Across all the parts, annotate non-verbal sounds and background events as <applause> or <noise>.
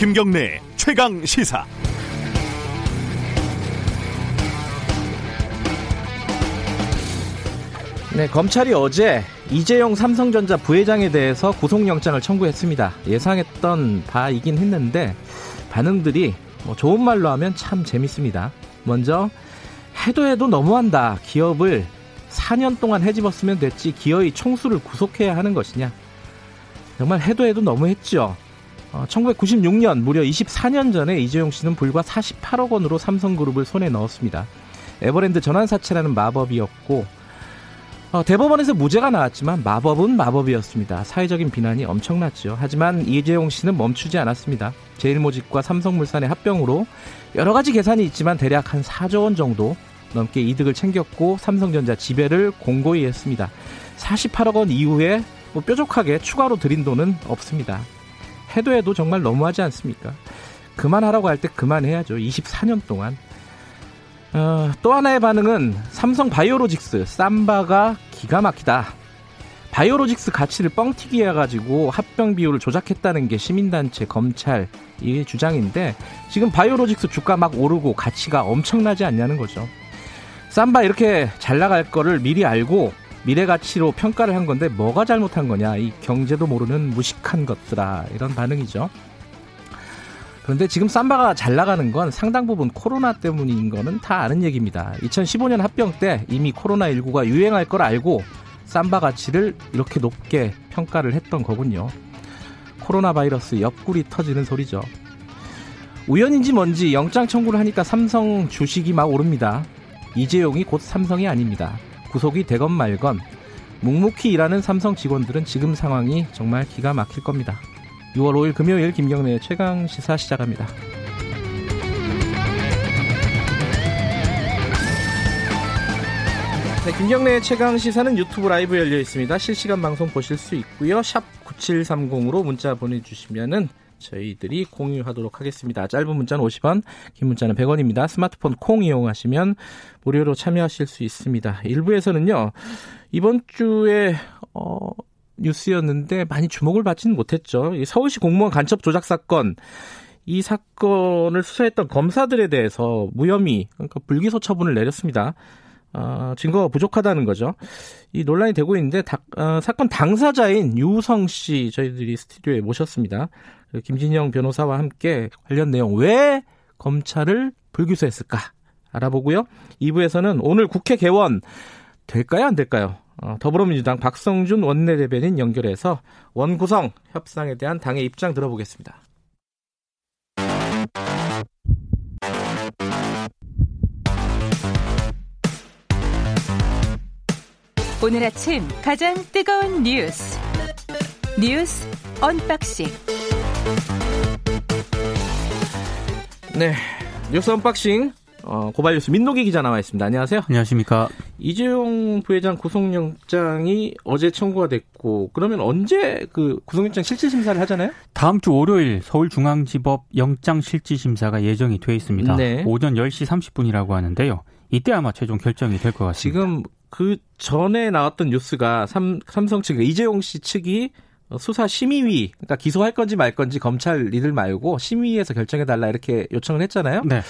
김경래 최강 시사. 네, 검찰이 어제 이재용 삼성전자 부회장에 대해서 구속영장을 청구했습니다. 예상했던 바이긴 했는데 반응들이 뭐 좋은 말로 하면 참 재밌습니다. 먼저 해도 해도 너무한다. 기업을 4년 동안 해집었으면 됐지 기어이 총수를 구속해야 하는 것이냐. 정말 해도 해도 너무했죠. 어, 1996년 무려 24년 전에 이재용 씨는 불과 48억 원으로 삼성그룹을 손에 넣었습니다. 에버랜드 전환사채라는 마법이었고 어, 대법원에서 무죄가 나왔지만 마법은 마법이었습니다. 사회적인 비난이 엄청났죠. 하지만 이재용 씨는 멈추지 않았습니다. 제일모직과 삼성물산의 합병으로 여러 가지 계산이 있지만 대략 한 4조 원 정도 넘게 이득을 챙겼고 삼성전자 지배를 공고히 했습니다. 48억 원 이후에 뭐 뾰족하게 추가로 드린 돈은 없습니다. 해도 해도 정말 너무하지 않습니까? 그만하라고 할 때 그만해야죠. 24년 동안. 어, 또 하나의 반응은 삼성 바이오로직스 삼바가 기가 막히다. 바이오로직스 가치를 뻥튀기 해가지고 합병 비율을 조작했다는 게 시민단체 검찰 이 주장인데 지금 바이오로직스 주가 막 오르고 가치가 엄청나지 않냐는 거죠. 삼바 이렇게 잘 나갈 거를 미리 알고 미래 가치로 평가를 한 건데 뭐가 잘못한 거냐 이 경제도 모르는 무식한 것들아 이런 반응이죠. 그런데 지금 삼바가 잘 나가는 건 상당 부분 코로나 때문인 거는 다 아는 얘기입니다. 2015년 합병 때 이미 코로나19가 유행할 걸 알고 삼바 가치를 이렇게 높게 평가를 했던 거군요. 코로나 바이러스 옆구리 터지는 소리죠. 우연인지 뭔지 영장 청구를 하니까 삼성 주식이 막 오릅니다. 이재용이 곧 삼성이 아닙니다. 구속이 되건 말건 묵묵히 일하는 삼성 직원들은 지금 상황이 정말 기가 막힐 겁니다. 6월 5일 금요일 김경래의 최강 시사 시작합니다. 네, 김경래의 최강 시사는 유튜브 라이브 열려 있습니다. 실시간 방송 보실 수 있고요. 샵 9730으로 문자 보내주시면은 저희들이 공유하도록 하겠습니다. 짧은 문자는 50원, 긴 문자는 100원입니다. 스마트폰 콩 이용하시면 무료로 참여하실 수 있습니다. 일부에서는요, 이번 주에, 어, 뉴스였는데 많이 주목을 받지는 못했죠. 서울시 공무원 간첩 조작 사건, 이 사건을 수사했던 검사들에 대해서 무혐의, 그러니까 불기소 처분을 내렸습니다. 어, 증거가 부족하다는 거죠. 이 논란이 되고 있는데 다, 어, 사건 당사자인 유성 씨 저희들이 스튜디오에 모셨습니다. 김진영 변호사와 함께 관련 내용 왜 검찰을 불기소했을까 알아보고요. 2부에서는 오늘 국회 개원 될까요 안 될까요? 어, 더불어민주당 박성준 원내대변인 연결해서 원구성 협상에 대한 당의 입장 들어보겠습니다. 오늘 아침 가장 뜨거운 뉴스 뉴스 unboxing 네 뉴스 unboxing 어, 고발 뉴스 민동기 기자 나와 있습니다. 안녕하세요. 안녕하십니까. 이재용 부회장 구속영장이 어제 청구가 됐고 그러면 언제 그 구속영장 실질 심사를 하잖아요? 다음 주 월요일 서울중앙지법 영장 실질 심사가 예정이 돼 있습니다. 네. 오전 10시 30분이라고 하는데요. 이때 아마 최종 결정이 될 것 같습니다. 지금 그 전에 나왔던 뉴스가 삼, 삼성 측 이재용 씨 측이 수사 심의위 그러니까 기소할 건지 말 건지 검찰 이들 말고 심의위에서 결정해 달라 이렇게 요청을 했잖아요. 네.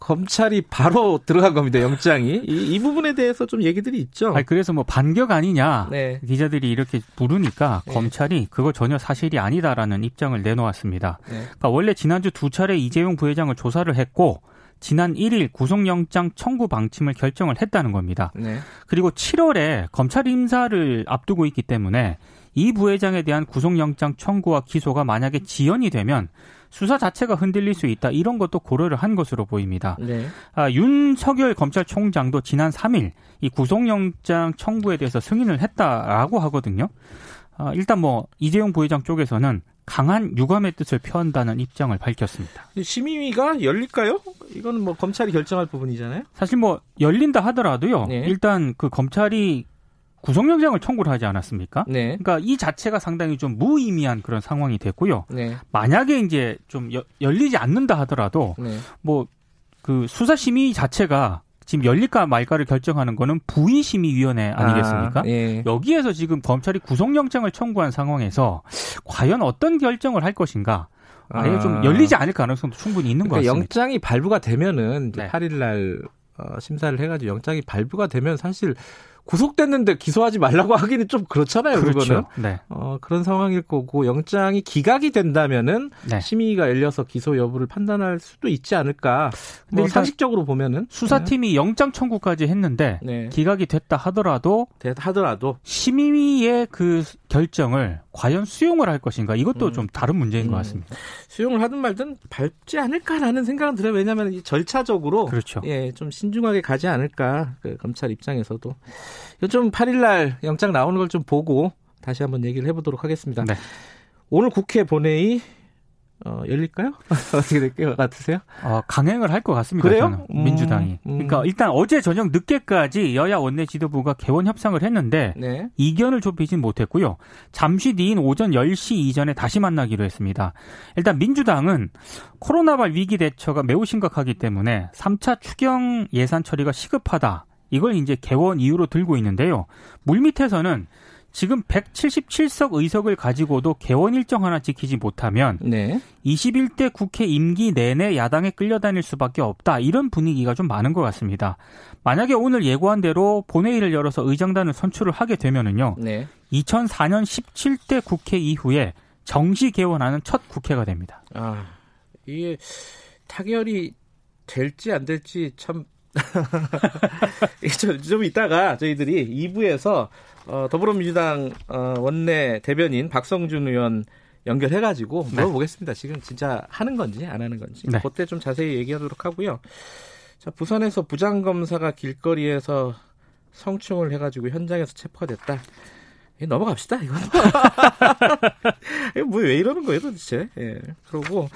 검찰이 바로 들어간 겁니다. 영장이 이, 이 부분에 대해서 좀 얘기들이 있죠. 아니, 그래서 뭐 반격 아니냐 네. 기자들이 이렇게 부르니까 네. 검찰이 그거 전혀 사실이 아니다라는 입장을 내놓았습니다. 네. 그러니까 원래 지난주 두 차례 이재용 부회장을 조사를 했고 지난 1일 구속영장 청구 방침을 결정을 했다는 겁니다. 네. 그리고 7월에 검찰 임사를 앞두고 있기 때문에 이 부회장에 대한 구속영장 청구와 기소가 만약에 지연이 되면 수사 자체가 흔들릴 수 있다 이런 것도 고려를 한 것으로 보입니다. 네. 아, 윤석열 검찰총장도 지난 3일 이 구속영장 청구에 대해서 승인을 했다라고 하거든요. 아, 일단 뭐 이재용 부회장 쪽에서는 강한 유감의 뜻을 표한다는 입장을 밝혔습니다. 심의위가 열릴까요? 이거는 뭐 검찰이 결정할 부분이잖아요. 사실 뭐 열린다 하더라도요. 네. 일단 그 검찰이 구속영장을 청구를 하지 않았습니까? 네. 그러니까 이 자체가 상당히 좀 무의미한 그런 상황이 됐고요. 네. 만약에 이제 좀 여, 열리지 않는다 하더라도 네. 뭐그 수사심의 자체가 지금 열릴까 말까를 결정하는 거는 부의심의위원회 아니겠습니까? 아, 예. 여기에서 지금 검찰이 구속영장을 청구한 상황에서 과연 어떤 결정을 할 것인가? 아예 아. 좀 열리지 않을 가능성도 충분히 있는 그러니까 것 같습니다. 영장이 발부가 되면은 네. 8일 날 어, 심사를 해가지고 영장이 발부가 되면 사실 구속됐는데 기소하지 말라고 <laughs> 하기는 좀 그렇잖아요. 그렇죠. 그거는 네. 어, 그런 상황일 거고 영장이 기각이 된다면은 네. 심의가 열려서 기소 여부를 판단할 수도 있지 않을까. 근데 뭐 상식적으로 보면은 수사팀이 네. 영장 청구까지 했는데 네. 기각이 됐다 하더라도 하더라도 심의의 그 결정을 과연 수용을 할 것인가 이것도 음. 좀 다른 문제인 음. 것 같습니다. 수용을 하든 말든 밟지 않을까라는 생각은 들어요. 왜냐하면 절차적으로 그렇죠. 예, 좀 신중하게 가지 않을까 그 검찰 입장에서도 좀 8일날 영장 나오는 걸 좀 보고 다시 한번 얘기를 해보도록 하겠습니다. 네. 오늘 국회 본회의 어, 열릴까요? <laughs> 어떻게 될 것 같으세요? 어, 강행을 할 것 같습니다. 그래요? 음, 민주당이. 음. 그러니까 일단 어제 저녁 늦게까지 여야 원내 지도부가 개원 협상을 했는데 네. 이견을 좁히진 못했고요. 잠시 뒤인 오전 10시 이전에 다시 만나기로 했습니다. 일단 민주당은 코로나발 위기 대처가 매우 심각하기 때문에 3차 추경 예산 처리가 시급하다. 이걸 이제 개원 이유로 들고 있는데요. 물밑에서는 지금 177석 의석을 가지고도 개원 일정 하나 지키지 못하면 네. 21대 국회 임기 내내 야당에 끌려다닐 수밖에 없다. 이런 분위기가 좀 많은 것 같습니다. 만약에 오늘 예고한 대로 본회의를 열어서 의장단을 선출을 하게 되면은요. 네. 2004년 17대 국회 이후에 정시 개원하는 첫 국회가 됩니다. 아, 이게 타결이 될지 안 될지 참 <laughs> 좀, 좀 이따가 저희들이 2부에서 어, 더불어민주당 어, 원내 대변인 박성준 의원 연결해가지고 네. 물어보겠습니다. 네. 지금 진짜 하는 건지 안 하는 건지. 네. 그때 좀 자세히 얘기하도록 하고요. 자, 부산에서 부장검사가 길거리에서 성추행을 해가지고 현장에서 체포가 됐다. 넘어갑시다, 이거. <laughs> 뭐왜 이러는 거예요, 도대체. 예. 그러고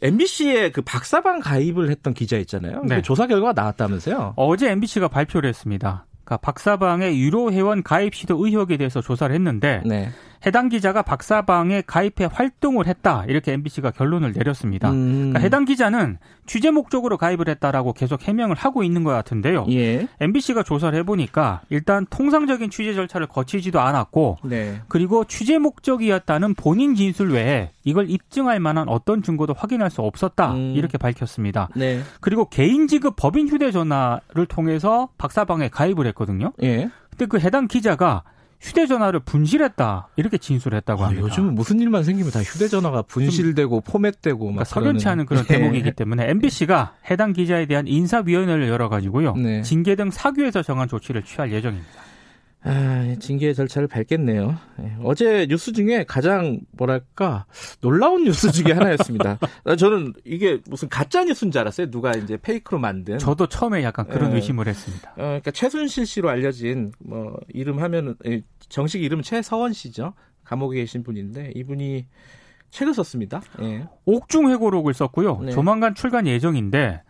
MBC에 그 박사방 가입을 했던 기자 있잖아요. 네. 조사 결과가 나왔다면서요? 어제 MBC가 발표를 했습니다. 그러니까 박사방의 유료 회원 가입 시도 의혹에 대해서 조사를 했는데 네. 해당 기자가 박사방에 가입해 활동을 했다 이렇게 MBC가 결론을 내렸습니다. 음. 그러니까 해당 기자는 취재 목적으로 가입을 했다라고 계속 해명을 하고 있는 것 같은데요. 예. MBC가 조사를 해보니까 일단 통상적인 취재 절차를 거치지도 않았고, 네. 그리고 취재 목적이었다는 본인 진술 외에 이걸 입증할 만한 어떤 증거도 확인할 수 없었다 음. 이렇게 밝혔습니다. 네. 그리고 개인 지급 법인 휴대전화를 통해서 박사방에 가입을 했거든요. 예. 근데 그 해당 기자가 휴대전화를 분실했다 이렇게 진술했다고 아, 합니다. 요즘은 무슨 일만 생기면 다 휴대전화가 분실되고 포맷되고 그러니까 석연치 않은 그런 네. 대목이기 때문에 MBC가 해당 기자에 대한 인사위원회를 열어가지고요 네. 징계 등 사규에서 정한 조치를 취할 예정입니다. 아, 징계 절차를 밟겠네요. 네. 어제 뉴스 중에 가장 뭐랄까 놀라운 뉴스 중에 하나였습니다. <laughs> 저는 이게 무슨 가짜 뉴스인 줄 알았어요. 누가 이제 페이크로 만든. 저도 처음에 약간 그런 네. 의심을 했습니다. 어, 그러니까 최순실 씨로 알려진 뭐 이름 하면은 정식 이름은 최서원 씨죠. 감옥에 계신 분인데 이분이 책을 썼습니다. 예. 옥중회고록을 썼고요. 네. 조만간 출간 예정인데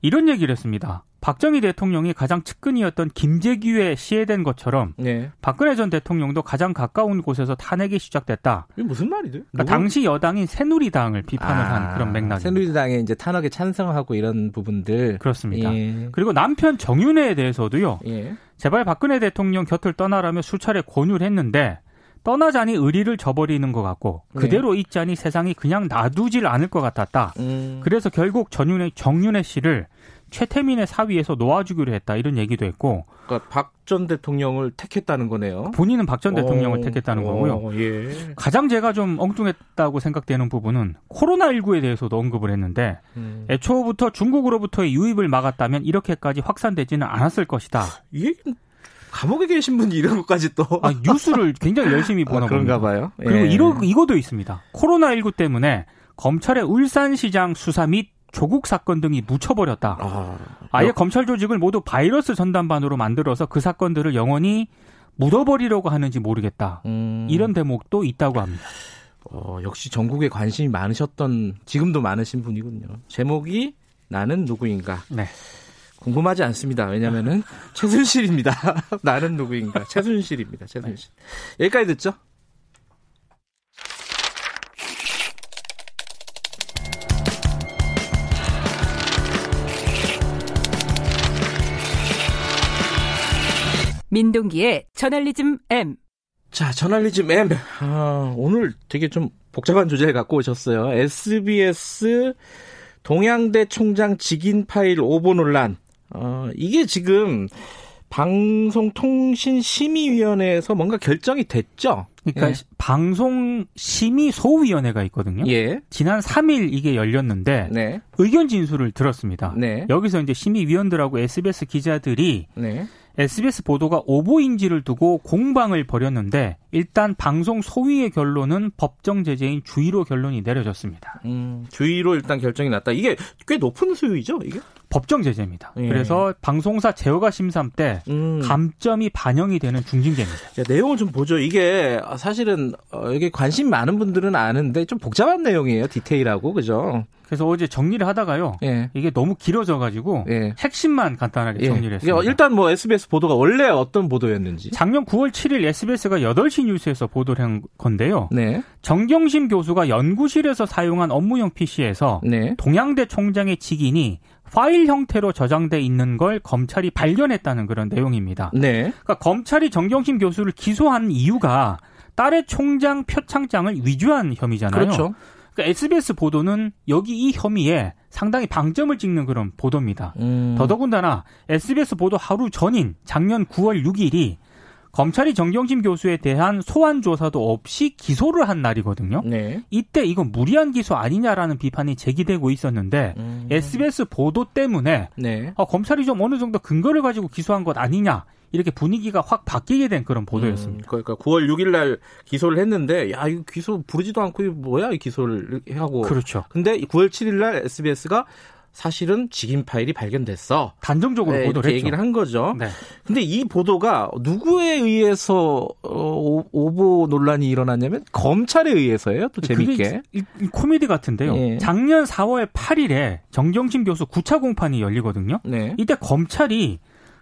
이런 얘기를 했습니다. 박정희 대통령이 가장 측근이었던 김재규에 시해된 것처럼 네. 박근혜 전 대통령도 가장 가까운 곳에서 탄핵이 시작됐다. 이게 무슨 말이죠? 그러니까 당시 여당인 새누리당을 비판을 아, 한 그런 맥락입니다. 새누리당에 이제 탄핵에 찬성하고 이런 부분들 그렇습니다. 예. 그리고 남편 정윤회에 대해서도요. 예. 제발 박근혜 대통령 곁을 떠나라며 수차례 권유를 했는데 떠나자니 의리를 저버리는 것 같고 네. 그대로 있자니 세상이 그냥 놔두질 않을 것 같았다. 음. 그래서 결국 전윤회 정윤회 씨를 최태민의 사위에서 놓아주기로 했다 이런 얘기도 했고 그러니까 박 전 대통령을 택했다는 거네요. 본인은 박 전 대통령을 오, 택했다는 오, 거고요. 예. 가장 제가 좀 엉뚱했다고 생각되는 부분은 코로나19에 대해서도 언급을 했는데 음. 애초부터 중국으로부터의 유입을 막았다면 이렇게까지 확산되지는 않았을 것이다. 이 감옥에 계신 분이 이런 것까지 또 아, 뉴스를 <laughs> 굉장히 열심히 보나 아, 그런가 봐요. 예. 그리고 이러, 이거도 있습니다. 코로나19 때문에 검찰의 울산시장 수사 및 조국 사건 등이 묻혀버렸다. 아, 아예 여... 검찰 조직을 모두 바이러스 전담반으로 만들어서 그 사건들을 영원히 묻어버리려고 하는지 모르겠다. 음... 이런 대목도 있다고 합니다. 어, 역시 전국에 관심이 많으셨던 지금도 많으신 분이군요. 제목이 나는 누구인가. 네. 궁금하지 않습니다. 왜냐면은 <laughs> 최순실입니다. <laughs> 나는 누구인가. 최순실입니다. 최순실. 여기까지 듣죠? 민동기의 저널리즘 M. 자, 저널리즘 M. 아, 오늘 되게 좀 복잡한 주제를 갖고 오셨어요. SBS 동양대 총장 직인 파일 오보 논란. 어, 이게 지금 방송통신심의위원회에서 뭔가 결정이 됐죠. 그러니까 예. 방송심의소위원회가 있거든요. 예. 지난 3일 이게 열렸는데 네. 의견 진술을 들었습니다. 네. 여기서 이제 심의위원들하고 SBS 기자들이 네. SBS 보도가 오보인지를 두고 공방을 벌였는데 일단 방송 소위의 결론은 법정 제재인 주의로 결론이 내려졌습니다. 음, 주의로 일단 결정이 났다. 이게 꽤 높은 수위죠, 이게? 법정 제재입니다. 예. 그래서 방송사 제어가 심삼 때 음. 감점이 반영이 되는 중징계입니다. 야, 내용을 좀 보죠. 이게 사실은 어, 이게 관심 많은 분들은 아는데 좀 복잡한 내용이에요. 디테일하고 그죠? 그래서 어제 정리를 하다가요. 예. 이게 너무 길어져 가지고 예. 핵심만 간단하게 예. 정리를 했습니다. 일단 뭐 SBS 보도가 원래 어떤 보도였는지. 작년 9월 7일 SBS가 8시 뉴스에서 보도를 한 건데요. 네. 정경심 교수가 연구실에서 사용한 업무용 PC에서 네. 동양대 총장의 직인이 파일 형태로 저장돼 있는 걸 검찰이 발견했다는 그런 내용입니다. 네. 그러니까 검찰이 정경심 교수를 기소한 이유가 딸의 총장 표창장을 위조한 혐의잖아요. 그렇죠. 그러니까 SBS 보도는 여기 이 혐의에 상당히 방점을 찍는 그런 보도입니다. 음. 더더군다나 SBS 보도 하루 전인 작년 9월 6일이 검찰이 정경심 교수에 대한 소환 조사도 없이 기소를 한 날이거든요. 네. 이때 이건 무리한 기소 아니냐라는 비판이 제기되고 있었는데 음. SBS 보도 때문에 네. 어, 검찰이 좀 어느 정도 근거를 가지고 기소한 것 아니냐 이렇게 분위기가 확 바뀌게 된 그런 보도였습니다. 음, 그러니까 9월 6일 날 기소를 했는데 야 이거 기소 부르지도 않고 뭐야 이 기소를 하고 그렇죠. 근데 9월 7일 날 SBS가 사실은 직인 파일이 발견됐어. 단정적으로 네, 보도를 했죠. 얘기를 한 거죠. 네. 근데 이 보도가 누구에 의해서 어, 오보 논란이 일어났냐면 검찰에 의해서예요. 또 재밌게. 이, 이 코미디 같은데요. 네. 작년 4월 8일에 정경심 교수 9차 공판이 열리거든요. 네. 이때 검찰이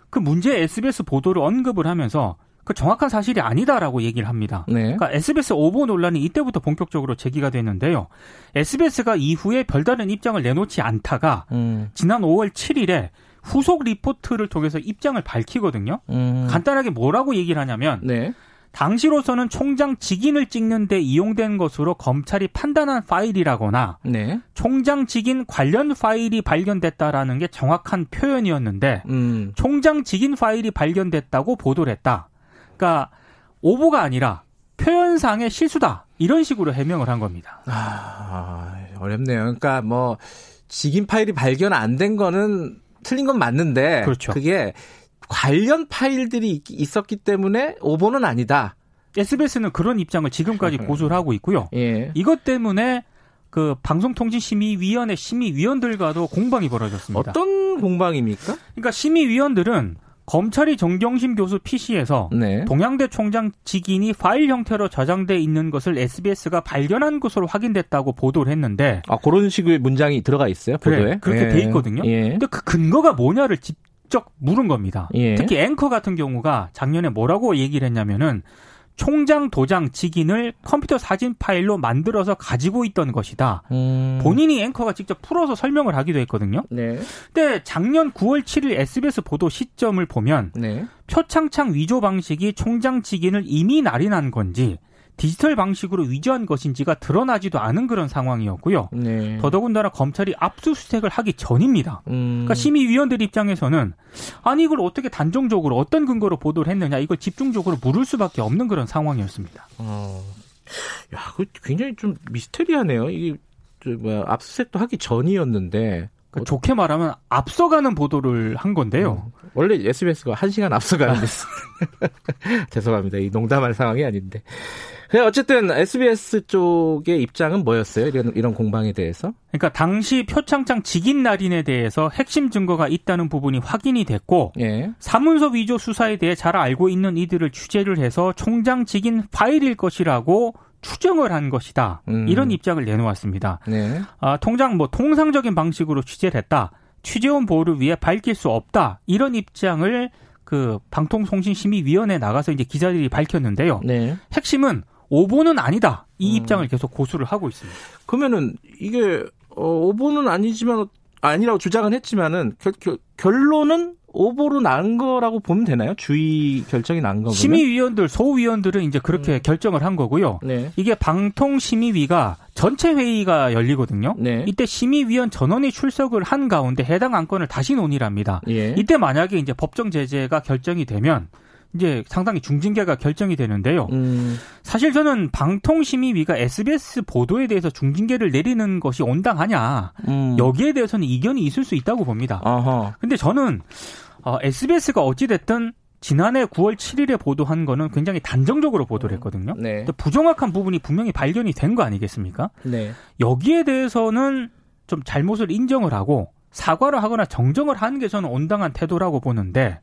그 문제 SBS 보도를 언급을 하면서 그 정확한 사실이 아니다라고 얘기를 합니다. 네. 그러니까 SBS 오보 논란이 이때부터 본격적으로 제기가 됐는데요. SBS가 이후에 별다른 입장을 내놓지 않다가 음. 지난 5월 7일에 후속 리포트를 통해서 입장을 밝히거든요. 음. 간단하게 뭐라고 얘기를 하냐면 네. 당시로서는 총장 직인을 찍는 데 이용된 것으로 검찰이 판단한 파일이라거나 네. 총장 직인 관련 파일이 발견됐다라는 게 정확한 표현이었는데 음. 총장 직인 파일이 발견됐다고 보도를 했다. 그러니까 오보가 아니라 표현상의 실수다. 이런 식으로 해명을 한 겁니다. 아, 어렵네요. 그러니까 뭐 직인 파일이 발견 안 된 거는 틀린 건 맞는데 그렇죠. 그게 관련 파일들이 있었기 때문에 오보는 아니다. SBS는 그런 입장을 지금까지 고수를 하고 있고요. 예. 이것 때문에 그 방송통신심의위원회 심의위원들과도 공방이 벌어졌습니다. 어떤 공방입니까? 그러니까 심의위원들은 검찰이 정경심 교수 PC에서 네. 동양대 총장 직인이 파일 형태로 저장돼 있는 것을 SBS가 발견한 것으로 확인됐다고 보도를 했는데 아 그런 식의 문장이 들어가 있어요 보도에 그래, 그렇게 예. 돼 있거든요. 예. 근데 그 근거가 뭐냐를 직접 물은 겁니다. 예. 특히 앵커 같은 경우가 작년에 뭐라고 얘기를 했냐면은 총장 도장 직인을 컴퓨터 사진 파일로 만들어서 가지고 있던 것이다. 음. 본인이 앵커가 직접 풀어서 설명을 하기도 했거든요. 네. 근데 작년 9월 7일 SBS 보도 시점을 보면 네. 표창창 위조 방식이 총장 직인을 이미 날인한 건지 디지털 방식으로 위조한 것인지가 드러나지도 않은 그런 상황이었고요. 네. 더더군다나 검찰이 압수수색을 하기 전입니다. 음. 그러니까 심의위원들 입장에서는 아니 이걸 어떻게 단정적으로 어떤 근거로 보도를 했느냐 이걸 집중적으로 물을 수밖에 없는 그런 상황이었습니다. 어. 야, 그 굉장히 좀 미스테리하네요. 이게 뭐야 압수수색도 하기 전이었는데 그러니까 좋게 말하면 앞서가는 보도를 한 건데요. 음, 원래 SBS가 한 시간 앞서가는 데서 <laughs> <laughs> 죄송합니다. 이 농담할 상황이 아닌데. 어쨌든 SBS 쪽의 입장은 뭐였어요? 이런, 이런 공방에 대해서? 그러니까 당시 표창장 직인 날인에 대해서 핵심 증거가 있다는 부분이 확인이 됐고 예. 사문서 위조 수사에 대해 잘 알고 있는 이들을 취재를 해서 총장 직인 파일일 것이라고 추정을 한 것이다. 음. 이런 입장을 내놓았습니다. 네. 아, 통장 뭐 통상적인 방식으로 취재를 했다. 취재원 보호를 위해 밝힐 수 없다. 이런 입장을 그 방통통신심의위원회 에 나가서 이제 기자들이 밝혔는데요. 네. 핵심은 오보는 아니다. 이 음. 입장을 계속 고수를 하고 있습니다. 그러면은 이게 어, 오보는 아니지만 아니라고 주장은 했지만은 결, 결, 결론은 오보로 난 거라고 보면 되나요? 주의 결정이 난 거면? 심의위원들, 소위원들은 이제 그렇게 음. 결정을 한 거고요. 네. 이게 방통심의위가 전체 회의가 열리거든요. 네. 이때 심의위원 전원이 출석을 한 가운데 해당 안건을 다시 논의를 합니다. 예. 이때 만약에 이제 법정 제재가 결정이 되면 이제 상당히 중징계가 결정이 되는데요. 음. 사실 저는 방통심의위가 SBS 보도에 대해서 중징계를 내리는 것이 온당하냐 음. 여기에 대해서는 이견이 있을 수 있다고 봅니다. 아하. 근데 저는 어, SBS가 어찌 됐든 지난해 9월 7일에 보도한 거는 굉장히 단정적으로 보도를 했거든요. 네. 부정확한 부분이 분명히 발견이 된 거 아니겠습니까? 네. 여기에 대해서는 좀 잘못을 인정을 하고 사과를 하거나 정정을 하는 게 저는 온당한 태도라고 보는데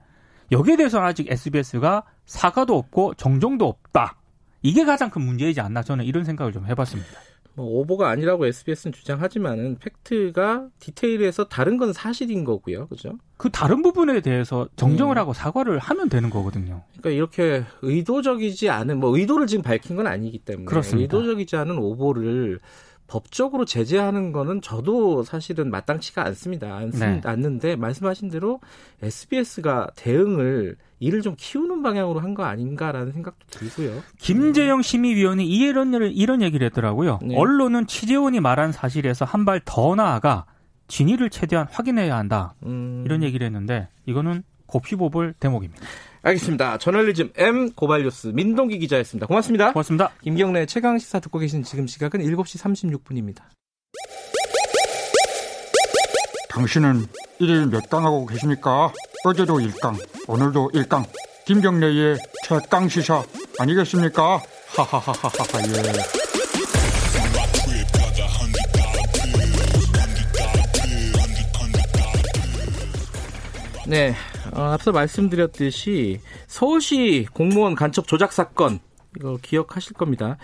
여기에 대해서는 아직 SBS가 사과도 없고 정정도 없다. 이게 가장 큰 문제이지 않나 저는 이런 생각을 좀 해봤습니다. 뭐 오보가 아니라고 SBS는 주장하지만은 팩트가 디테일에서 다른 건 사실인 거고요, 그죠? 그 다른 부분에 대해서 정정을 음. 하고 사과를 하면 되는 거거든요. 그러니까 이렇게 의도적이지 않은 뭐 의도를 지금 밝힌 건 아니기 때문에 그렇습니다. 의도적이지 않은 오보를 법적으로 제재하는 거는 저도 사실은 마땅치가 않습니다. 않습, 네. 않는데 말씀하신 대로 SBS가 대응을 이를 좀 키우는 방향으로 한 거 아닌가라는 생각도 들고요. 김재영 심의위원이 이런 이런 얘기를 했더라고요. 네. 언론은 취재원이 말한 사실에서 한 발 더 나아가 진위를 최대한 확인해야 한다. 음... 이런 얘기를 했는데 이거는 고피보볼 대목입니다. 알겠습니다. 저널리즘 M 고발뉴스 민동기 기자였습니다. 고맙습니다. 고맙습니다. 김경래 최강 시사 듣고 계신 지금 시각은 7시 36분입니다. 당신은 일일 몇 강 하고 계십니까? 어제도 1강, 오늘도 1강. 김경래의 최강 시사 아니겠습니까? 하하하하하 예. 네, 어, 앞서 말씀드렸듯이 서울시 공무원 간첩 조작 사건 이거 기억하실 겁니다.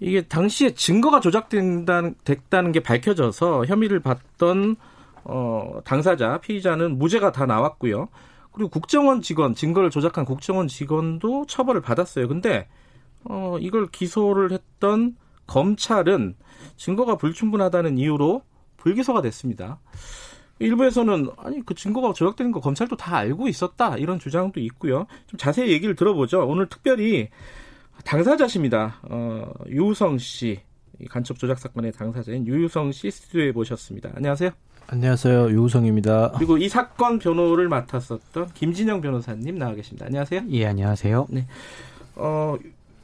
이게 당시에 증거가 조작된다는 됐다는 게 밝혀져서 혐의를 받던 어, 당사자 피의자는 무죄가 다 나왔고요. 그리고 국정원 직원 증거를 조작한 국정원 직원도 처벌을 받았어요. 근데 어, 이걸 기소를 했던 검찰은 증거가 불충분하다는 이유로 불기소가 됐습니다. 일부에서는 아니 그 증거가 조작되는 거 검찰도 다 알고 있었다 이런 주장도 있고요. 좀 자세히 얘기를 들어보죠. 오늘 특별히 당사자십니다. 어, 유우성 씨 간첩 조작 사건의 당사자인 유우성 씨 스튜디오에 모셨습니다. 안녕하세요. 안녕하세요. 유우성입니다. 그리고 이 사건 변호를 맡았었던 김진영 변호사님 나와 계십니다. 안녕하세요. 예, 안녕하세요. 네. 어,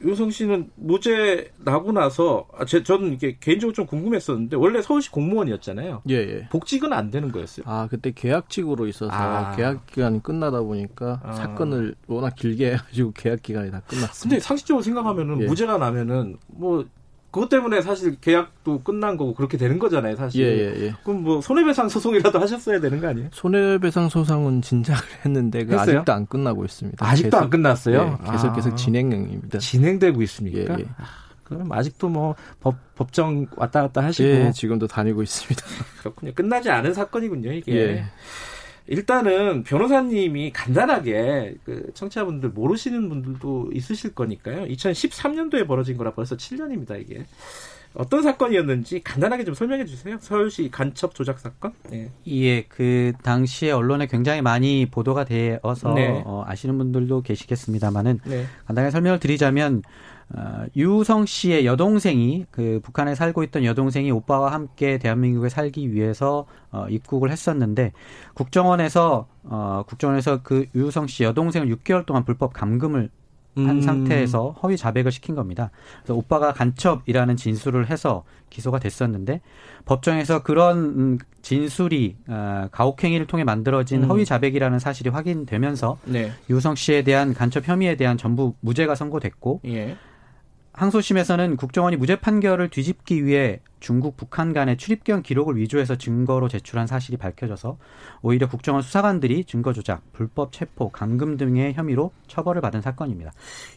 유성 씨는 무죄 나고 나서 아, 제, 저는 이게 개인적으로 좀 궁금했었는데 원래 서울시 공무원이었잖아요. 예, 예. 복직은 안 되는 거였어요. 아 그때 계약직으로 있어서 아. 계약 기간이 끝나다 보니까 아. 사건을 워낙 길게 해가지고 계약 기간이 다 끝났습니다. 근데 상식적으로 생각하면은 예. 무죄가 나면은 뭐 그것 때문에 사실 계약도 끝난 거고 그렇게 되는 거잖아요, 사실. 예, 예, 예. 그럼 뭐 손해배상 소송이라도 하셨어야 되는 거 아니에요? 손해배상 소송은 진작을 했는데 그 아직도 안 끝나고 있습니다. 아직도 계속, 안 끝났어요? 예, 계속 계속 아, 진행형입니다. 진행되고 있습니까? 예, 예. 아, 그럼 아직도 뭐 법, 법정 왔다 갔다 하시고 예, 지금도 다니고 있습니다. <laughs> 그렇군요. 끝나지 않은 사건이군요, 이게. 예. 일단은 변호사님이 간단하게 그 청취자분들 모르시는 분들도 있으실 거니까요. 2013년도에 벌어진 거라 벌써 7년입니다, 이게. 어떤 사건이었는지 간단하게 좀 설명해 주세요. 서울시 간첩 조작 사건. 네. 예, 그 당시에 언론에 굉장히 많이 보도가 되어서 네. 어, 아시는 분들도 계시겠습니다만은 네. 간단하게 설명을 드리자면 어, 유성 씨의 여동생이 그 북한에 살고 있던 여동생이 오빠와 함께 대한민국에 살기 위해서 어, 입국을 했었는데 국정원에서 어, 국정원에서 그 유성 씨 여동생을 6개월 동안 불법 감금을 한 음. 상태에서 허위 자백을 시킨 겁니다. 그래서 오빠가 간첩이라는 진술을 해서 기소가 됐었는데 법정에서 그런 음, 진술이 어, 가혹행위를 통해 만들어진 음. 허위 자백이라는 사실이 확인되면서 네. 유성 씨에 대한 간첩 혐의에 대한 전부 무죄가 선고됐고 예. 항소심에서는 국정원이 무죄 판결을 뒤집기 위해 중국, 북한 간의 출입경 기록을 위조해서 증거로 제출한 사실이 밝혀져서 오히려 국정원 수사관들이 증거 조작, 불법 체포, 감금 등의 혐의로 처벌을 받은 사건입니다.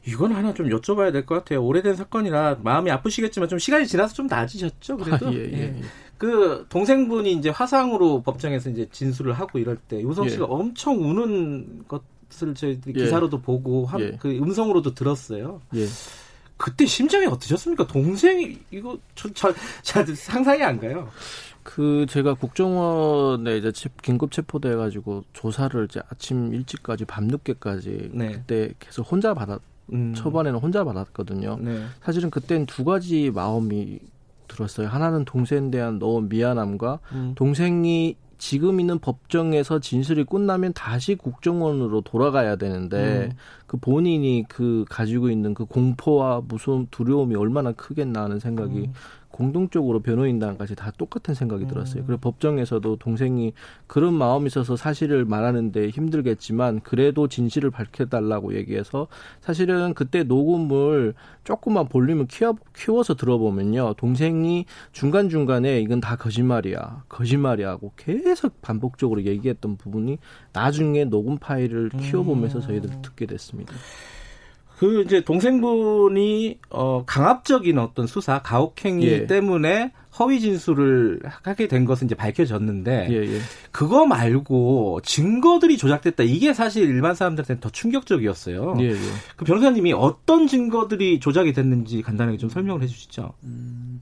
이건 하나 좀 여쭤봐야 될 것 같아요. 오래된 사건이라 마음이 아프시겠지만 좀 시간이 지나서 좀 나아지셨죠? 그래도 아, 예, 예, 예. 예. 그 동생분이 이제 화상으로 법정에서 이제 진술을 하고 이럴 때 유성 씨가 예. 엄청 우는 것을 저희들이 예. 기사로도 보고 그 음성으로도 들었어요. 그때 심정이 어떠셨습니까? 동생이 이거 저, 저, 저 상상이 안 가요. 그 제가 국정원에 이제 긴급 체포돼 가지고 조사를 이제 아침 일찍까지 밤늦게까지 네. 그때 계속 혼자 받았 음. 초반에는 혼자 받았거든요. 네. 사실은 그때는 두 가지 마음이 들었어요. 하나는 동생에 대한 너무 미안함과 음. 동생이 지금 있는 법정에서 진술이 끝나면 다시 국정원으로 돌아가야 되는데 음. 그 본인이 그 가지고 있는 그 공포와 무서움 두려움이 얼마나 크겠나 하는 생각이 음. 공동적으로 변호인단까지 다 똑같은 생각이 음. 들었어요. 그리고 법정에서도 동생이 그런 마음이 있어서 사실을 말하는데 힘들겠지만 그래도 진실을 밝혀달라고 얘기해서 사실은 그때 녹음을 조금만 볼륨을 키워, 키워서 들어보면요. 동생이 중간중간에 이건 다 거짓말이야. 거짓말이야 하고 계속 반복적으로 얘기했던 부분이 나중에 녹음 파일을 키워보면서 저희들 듣게 됐습니다. 그 이제 동생분이 어 강압적인 어떤 수사 가혹행위 예. 때문에 허위 진술을 하게 된 것은 이제 밝혀졌는데 예, 예. 그거 말고 증거들이 조작됐다 이게 사실 일반 사람들한테는 더 충격적이었어요. 예, 예. 그 변호사님이 어떤 증거들이 조작이 됐는지 간단하게 좀 설명을 해주시죠. 음,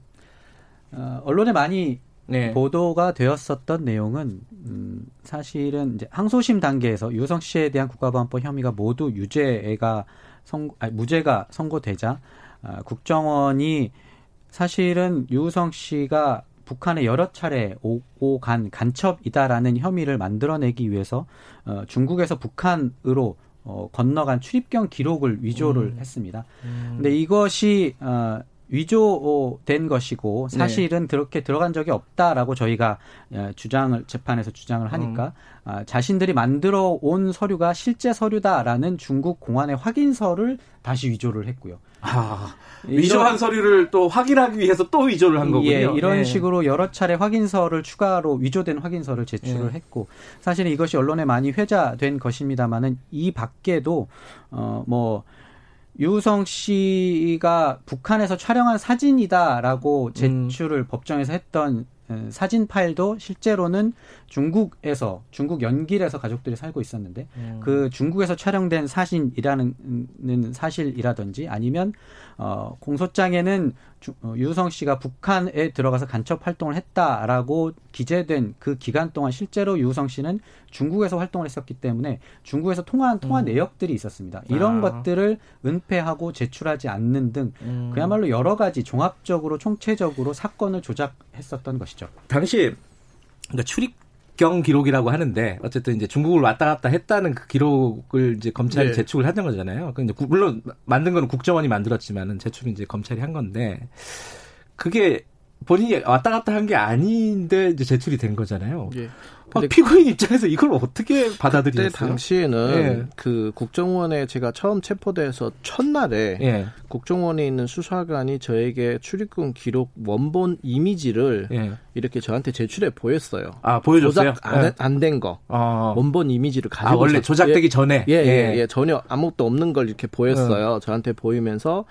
어, 언론에 많이 네. 보도가 되었었던 내용은 음, 사실은 이제 항소심 단계에서 유성 씨에 대한 국가보안법 혐의가 모두 유죄가 선, 아니, 무죄가 선고되자 어, 국정원이 사실은 유우성 씨가 북한에 여러 차례 오고 간 간첩이다라는 혐의를 만들어내기 위해서 어, 중국에서 북한으로 어, 건너간 출입경 기록을 위조를 음. 했습니다. 음. 근데 이것이 어, 위조된 것이고 네. 사실은 네. 그렇게 들어간 적이 없다라고 저희가 어, 주장을 재판에서 주장을 하니까 음. 아, 자신들이 만들어 온 서류가 실제 서류다라는 중국 공안의 확인서를 다시 위조를 했고요. 아, 위조한 이런, 서류를 또 확인하기 위해서 또 위조를 한 거군요. 예, 이런 네. 식으로 여러 차례 확인서를 추가로 위조된 확인서를 제출을 네. 했고 사실은 이것이 언론에 많이 회자된 것입니다만은 이 밖에도 어뭐 유성 씨가 북한에서 촬영한 사진이다라고 음. 제출을 음. 법정에서 했던 사진 파일도 실제로는 중국에서 중국 연길에서 가족들이 살고 있었는데 음. 그 중국에서 촬영된 사진이라는 사실이라든지 아니면 어 공소장에는 주, 어, 유성 씨가 북한에 들어가서 간첩 활동을 했다라고 기재된 그 기간 동안 실제로 유성 씨는 중국에서 활동을 했었기 때문에 중국에서 통화한 통화 음. 내역들이 있었습니다. 이런 아. 것들을 은폐하고 제출하지 않는 등 음. 그야말로 여러 가지 종합적으로 총체적으로 사건을 조작했었던 것이죠. 당시 그러니까 출입 경 기록이라고 하는데 어쨌든 이제 중국을 왔다 갔다 했다는 그 기록을 이제 검찰이 네. 제출을 하는 거잖아요. 그 이제 물론 만든 거는 국정원이 만들었지만은 제출은 이제 검찰이 한 건데 그게 본인이 왔다 갔다 한 게 아닌데 이제 제출이 된 거잖아요. 예. 아, 피고인 입장에서 이걸 어떻게 받아들였어요? 그때 당시에는 예. 그 국정원에 제가 처음 체포돼서 첫날에 예. 국정원에 있는 수사관이 저에게 출입금 기록 원본 이미지를 예. 이렇게 저한테 제출해 보였어요. 아 보여줬어요? 조작 안된 예. 거 어. 원본 이미지를 가지고 아, 원래 조작되기 전에 예, 예, 예, 전혀 아무것도 없는 걸 이렇게 보였어요. 어. 저한테 보이면서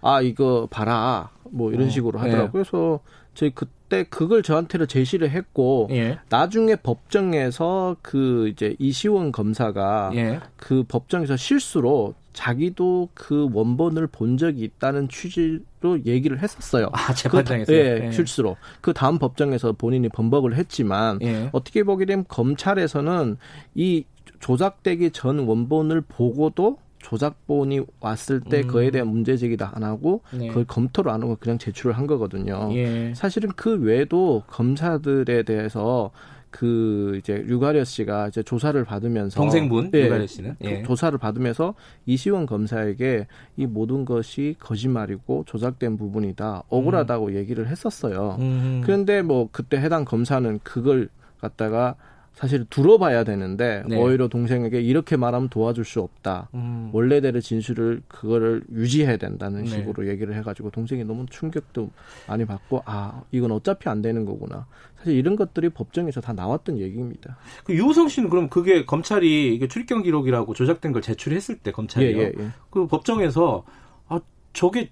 아 이거 봐라 뭐 이런 어. 식으로 하더라고요. 그래서 저희 그때 그걸 저한테로 제시를 했고 예. 나중에 법정에서 그 이제 이시원 검사가 예. 그 법정에서 실수로 자기도 그 원본을 본 적이 있다는 취지로 얘기를 했었어요. 아, 재판장에서 그, 예, 예, 실수로. 그 다음 법정에서 본인이 번복을 했지만 예. 어떻게 보게 되면 검찰에서는 이 조작되기 전 원본을 보고도 조작본이 왔을 때 음. 그에 대한 문제 제기도 안 하고 네. 그걸 검토를 안 하고 그냥 제출을 한 거거든요. 예. 사실은 그 외에도 검사들에 대해서 그 이제 유가려 씨가 이제 조사를 받으면서 동생분 예, 유가려 씨는 예. 조사를 받으면서 이시원 검사에게 이 모든 것이 거짓말이고 조작된 부분이다 억울하다고 음. 얘기를 했었어요. 음. 그런데 뭐 그때 해당 검사는 그걸 갖다가 사실 들어봐야 되는데 네. 오히려 동생에게 이렇게 말하면 도와줄 수 없다. 음. 원래대로 진술을 그거를 유지해야 된다는 네. 식으로 얘기를 해가지고 동생이 너무 충격도 많이 받고 아 이건 어차피 안 되는 거구나. 사실 이런 것들이 법정에서 다 나왔던 얘기입니다. 그 유호성 씨는 그럼 그게 검찰이 이게 출입경 기록이라고 조작된 걸 제출했을 때 검찰이요. 예, 예, 예. 그 법정에서 아 저게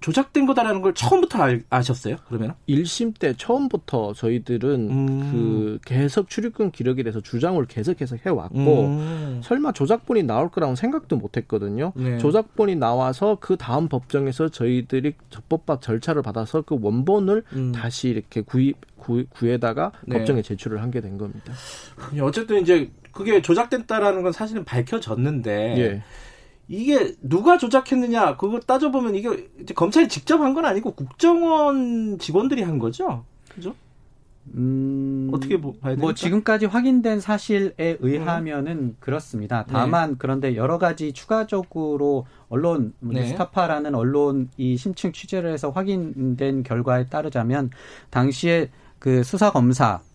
조작된 거다라는 걸 처음부터 알, 아셨어요? 그러면? 1심 때 처음부터 저희들은 음. 그 계속 출입금 기록에 대해서 주장을 계속 해서 해왔고 음. 설마 조작본이 나올 거라고 생각도 못했거든요. 네. 조작본이 나와서 그 다음 법정에서 저희들이 적법박 절차를 받아서 그 원본을 음. 다시 이렇게 구입 구, 구에다가 네. 법정에 제출을 하게 된 겁니다. 어쨌든 이제 그게 조작됐다라는 건 사실은 밝혀졌는데 예. 이게 누가 조작했느냐 그걸 따져보면 이게 검찰이 직접 한 건 아니고 국정원 직원들이 한 거죠, 그죠? 음, 어떻게 봐야 됩니까? 뭐 지금까지 확인된 사실에 의하면은 음. 그렇습니다. 다만 네. 그런데 여러 가지 추가적으로 언론 뭐 네. 스타파라는 언론이 심층 취재를 해서 확인된 결과에 따르자면 당시에 그 수사 검사 예,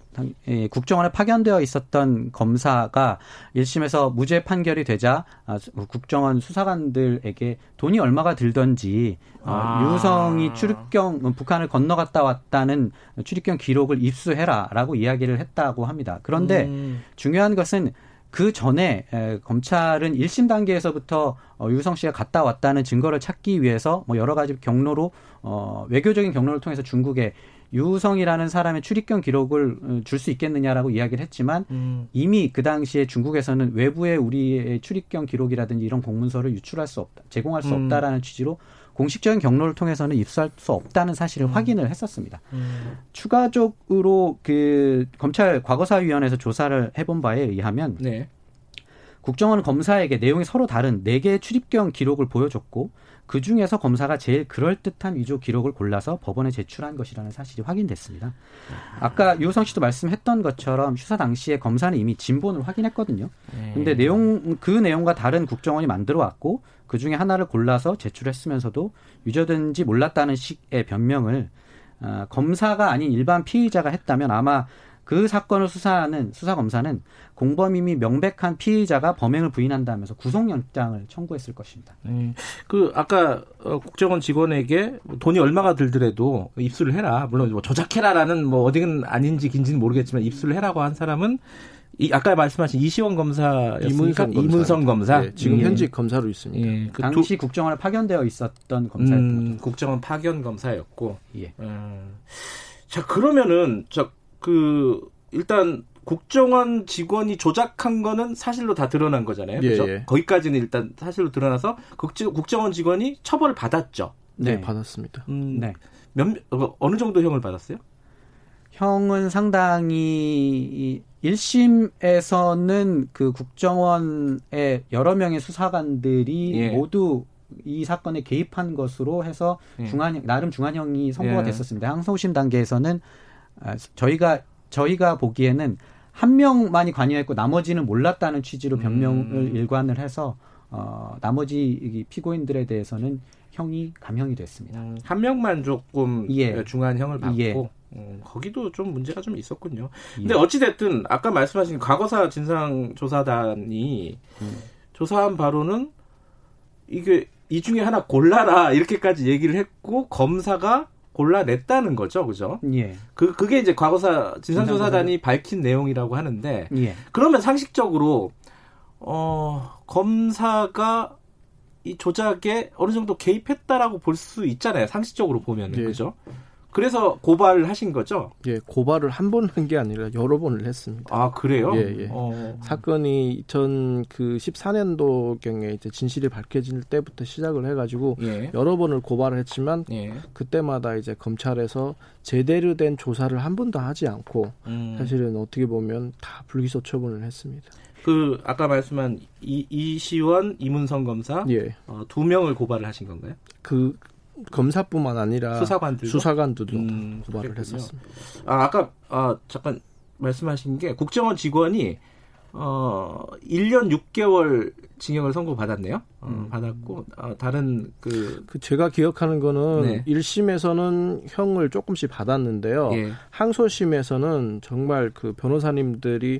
국정원에 파견되어 있었던 검사가 1심에서 무죄 판결이 되자 아, 국정원 수사관들에게 돈이 얼마가 들던지 어, 아. 유성이 출입경 뭐 북한을 건너갔다 왔다는 출입경 기록을 입수해라라고 이야기를 했다고 합니다. 그런데 음. 중요한 것은 그 전에 검찰은 1심 단계에서부터 어, 유성 씨가 갔다 왔다는 증거를 찾기 위해서 뭐 여러 가지 경로로 어, 외교적인 경로를 통해서 중국에 유성이라는 사람의 출입경 기록을 어, 줄수 있겠느냐라고 이야기를 했지만 음. 이미 그 당시에 중국에서는 외부에 우리의 출입경 기록이라든지 이런 공문서를 유출할 수 없다, 제공할 수 음. 없다라는 취지로 공식적인 경로를 통해서는 입수할 수 없다는 사실을 음. 확인을 했었습니다. 음. 추가적으로 그 검찰 과거사위원회에서 조사를 해본 바에 의하면 네. 국정원 검사에게 내용이 서로 다른 네 개의 출입경 기록을 보여줬고 그 중에서 검사가 제일 그럴듯한 위조 기록을 골라서 법원에 제출한 것이라는 사실이 확인됐습니다. 아까 유호성 씨도 말씀했던 것처럼 수사 당시에 검사는 이미 진본을 확인했거든요. 근데 내용 그 내용과 다른 국정원이 만들어 왔고 그 중에 하나를 골라서 제출했으면서도 유죄된지 몰랐다는 식의 변명을 어, 검사가 아닌 일반 피의자가 했다면 아마 그 사건을 수사하는 수사 검사는 공범임이 명백한 피의자가 범행을 부인한다면서 구속영장을 청구했을 것입니다. 네. 그 아까 어, 국정원 직원에게 돈이 얼마가 들더라도 입수를 해라. 물론 뭐 조작해라라는 뭐 어디는 아닌지 긴지는 모르겠지만 입수를 해라고 한 사람은 이 아까 말씀하신 이시원 검사 이문성, 이문성 검사 네, 지금 예. 현직 검사로 있습니다. 예. 그 당시 두, 국정원에 파견되어 있었던 검사였던 음, 국정원 파견 검사였고. 예. 음. 자 그러면은 저 그 일단 국정원 직원이 조작한 거는 사실로 다 드러난 거잖아요. 예, 그죠? 예. 거기까지는 일단 사실로 드러나서 국정원 직원이 처벌을 받았죠. 네, 네. 받았습니다. 음, 네. 몇, 어, 어느 정도 형을 받았어요? 형은 상당히 1심에서는 그 국정원의 여러 명의 수사관들이 예. 모두 이 사건에 개입한 것으로 해서 예. 중한 나름 중한형이 선고가 예. 됐었습니다. 항소심 단계에서는 아, 저희가 저희가 보기에는 한 명만이 관여했고 나머지는 몰랐다는 취지로 변명을 음. 일관을 해서 어, 나머지 피고인들에 대해서는 형이 감형이 됐습니다. 음, 한 명만 조금 예. 중한형을 받고 예. 음, 거기도 좀 문제가 좀 있었군요. 예. 근데 어찌 됐든 아까 말씀하신 과거사 진상 조사단이 음. 조사한 바로는 이게 이 중에 하나 골라라 이렇게까지 얘기를 했고 검사가 골라냈다는 거죠, 그죠? 예. 그 그게 이제 과거사 진상조사단이 밝힌 내용이라고 하는데 예. 그러면 상식적으로 어 검사가 이 조작에 어느 정도 개입했다라고 볼 수 있잖아요. 상식적으로 보면 예. 그죠? 그래서 고발을 하신 거죠? 예, 고발을 한 번 한 게 아니라 여러 번을 했습니다. 아, 그래요? 예, 예. 어. 사건이 2014년도 경에 이제 진실이 밝혀질 때부터 시작을 해 가지고 예. 여러 번을 고발을 했지만 예. 그때마다 이제 검찰에서 제대로 된 조사를 한 번도 하지 않고 음. 사실은 어떻게 보면 다 불기소 처분을 했습니다. 그 아까 말씀한 이, 이시원 이문성 검사 예. 어, 두 명을 고발을 하신 건가요? 그 검사뿐만 아니라 수사관들 수사관들도 음, 고발을 했었습니다. 아, 아까 아, 잠깐 말씀하신 게 국정원 직원이 어 1년 6개월 징역을 선고받았네요. 어, 음. 받았고 어, 다른 그, 그 제가 기억하는 거는 네. 1심에서는 형을 조금씩 받았는데요. 예. 항소심에서는 정말 그 변호사님들이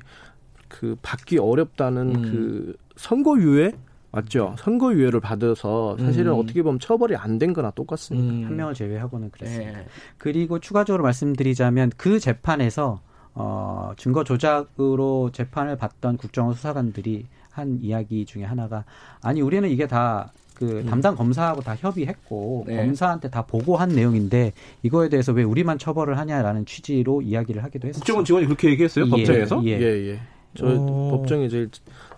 그 받기 어렵다는 음. 그 선고유예 맞죠. 선거유예를 받아서 사실은 음. 어떻게 보면 처벌이 안 된 거나 똑같습니다. 음. 한 명을 제외하고는 그랬습니다. 네. 그리고 추가적으로 말씀드리자면 그 재판에서 어, 증거 조작으로 재판을 받던 국정원 수사관들이 한 이야기 중에 하나가 아니 우리는 이게 다그 음. 담당 검사하고 다 협의했고 네. 검사한테 다 보고한 내용인데 이거에 대해서 왜 우리만 처벌을 하냐라는 취지로 이야기를 하기도 했어요. 국정원 직원이 그렇게 얘기했어요? 예, 법정에서? 예, 예. 예. 저 어... 법정에 제일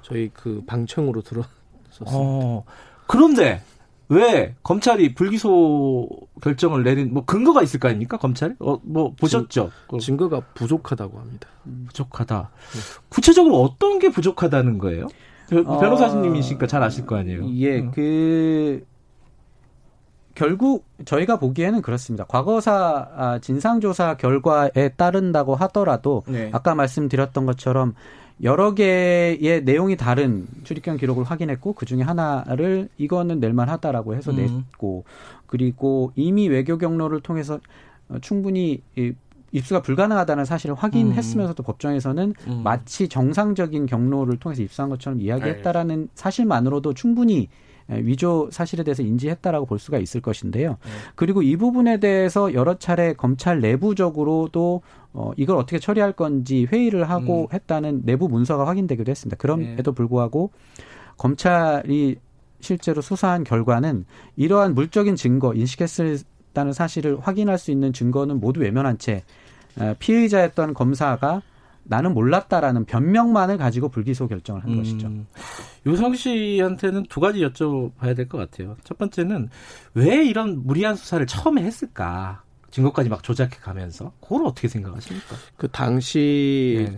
저희 그 방청으로 들어 섰습니다. 어... 그런데 왜 검찰이 불기소 결정을 내린 뭐 근거가 있을 거 아닙니까 검찰이? 어, 뭐 보셨죠? 증, 증거가 부족하다고 합니다. 음, 부족하다. 네. 구체적으로 어떤 게 부족하다는 거예요? 어, 변호사님이시니까 잘 아실 거 아니에요. 예, 음. 그 결국 저희가 보기에는 그렇습니다. 과거사 아, 진상조사 결과에 따른다고 하더라도 네. 아까 말씀드렸던 것처럼 여러 개의 내용이 다른 출입경 기록을 확인했고 그 중에 하나를 이거는 낼만하다라고 해서 음. 냈고 그리고 이미 외교 경로를 통해서 충분히 입수가 불가능하다는 사실을 확인했으면서도 음. 법정에서는 음. 마치 정상적인 경로를 통해서 입수한 것처럼 이야기했다라는 네. 사실만으로도 충분히 위조 사실에 대해서 인지했다라고 볼 수가 있을 것인데요. 네. 그리고 이 부분에 대해서 여러 차례 검찰 내부적으로도 어, 이걸 어떻게 처리할 건지 회의를 하고 음. 했다는 내부 문서가 확인되기도 했습니다. 그럼에도 네. 불구하고 검찰이 실제로 수사한 결과는 이러한 물적인 증거, 인식했다는 사실을 확인할 수 있는 증거는 모두 외면한 채 피의자였던 검사가 나는 몰랐다라는 변명만을 가지고 불기소 결정을 한 음, 것이죠. 유성 씨한테는 두 가지 여쭤봐야 될 것 같아요. 첫 번째는 왜 이런 무리한 수사를 처음에 했을까? 증거까지 막 조작해 가면서 그걸 어떻게 생각하십니까? 그 당시는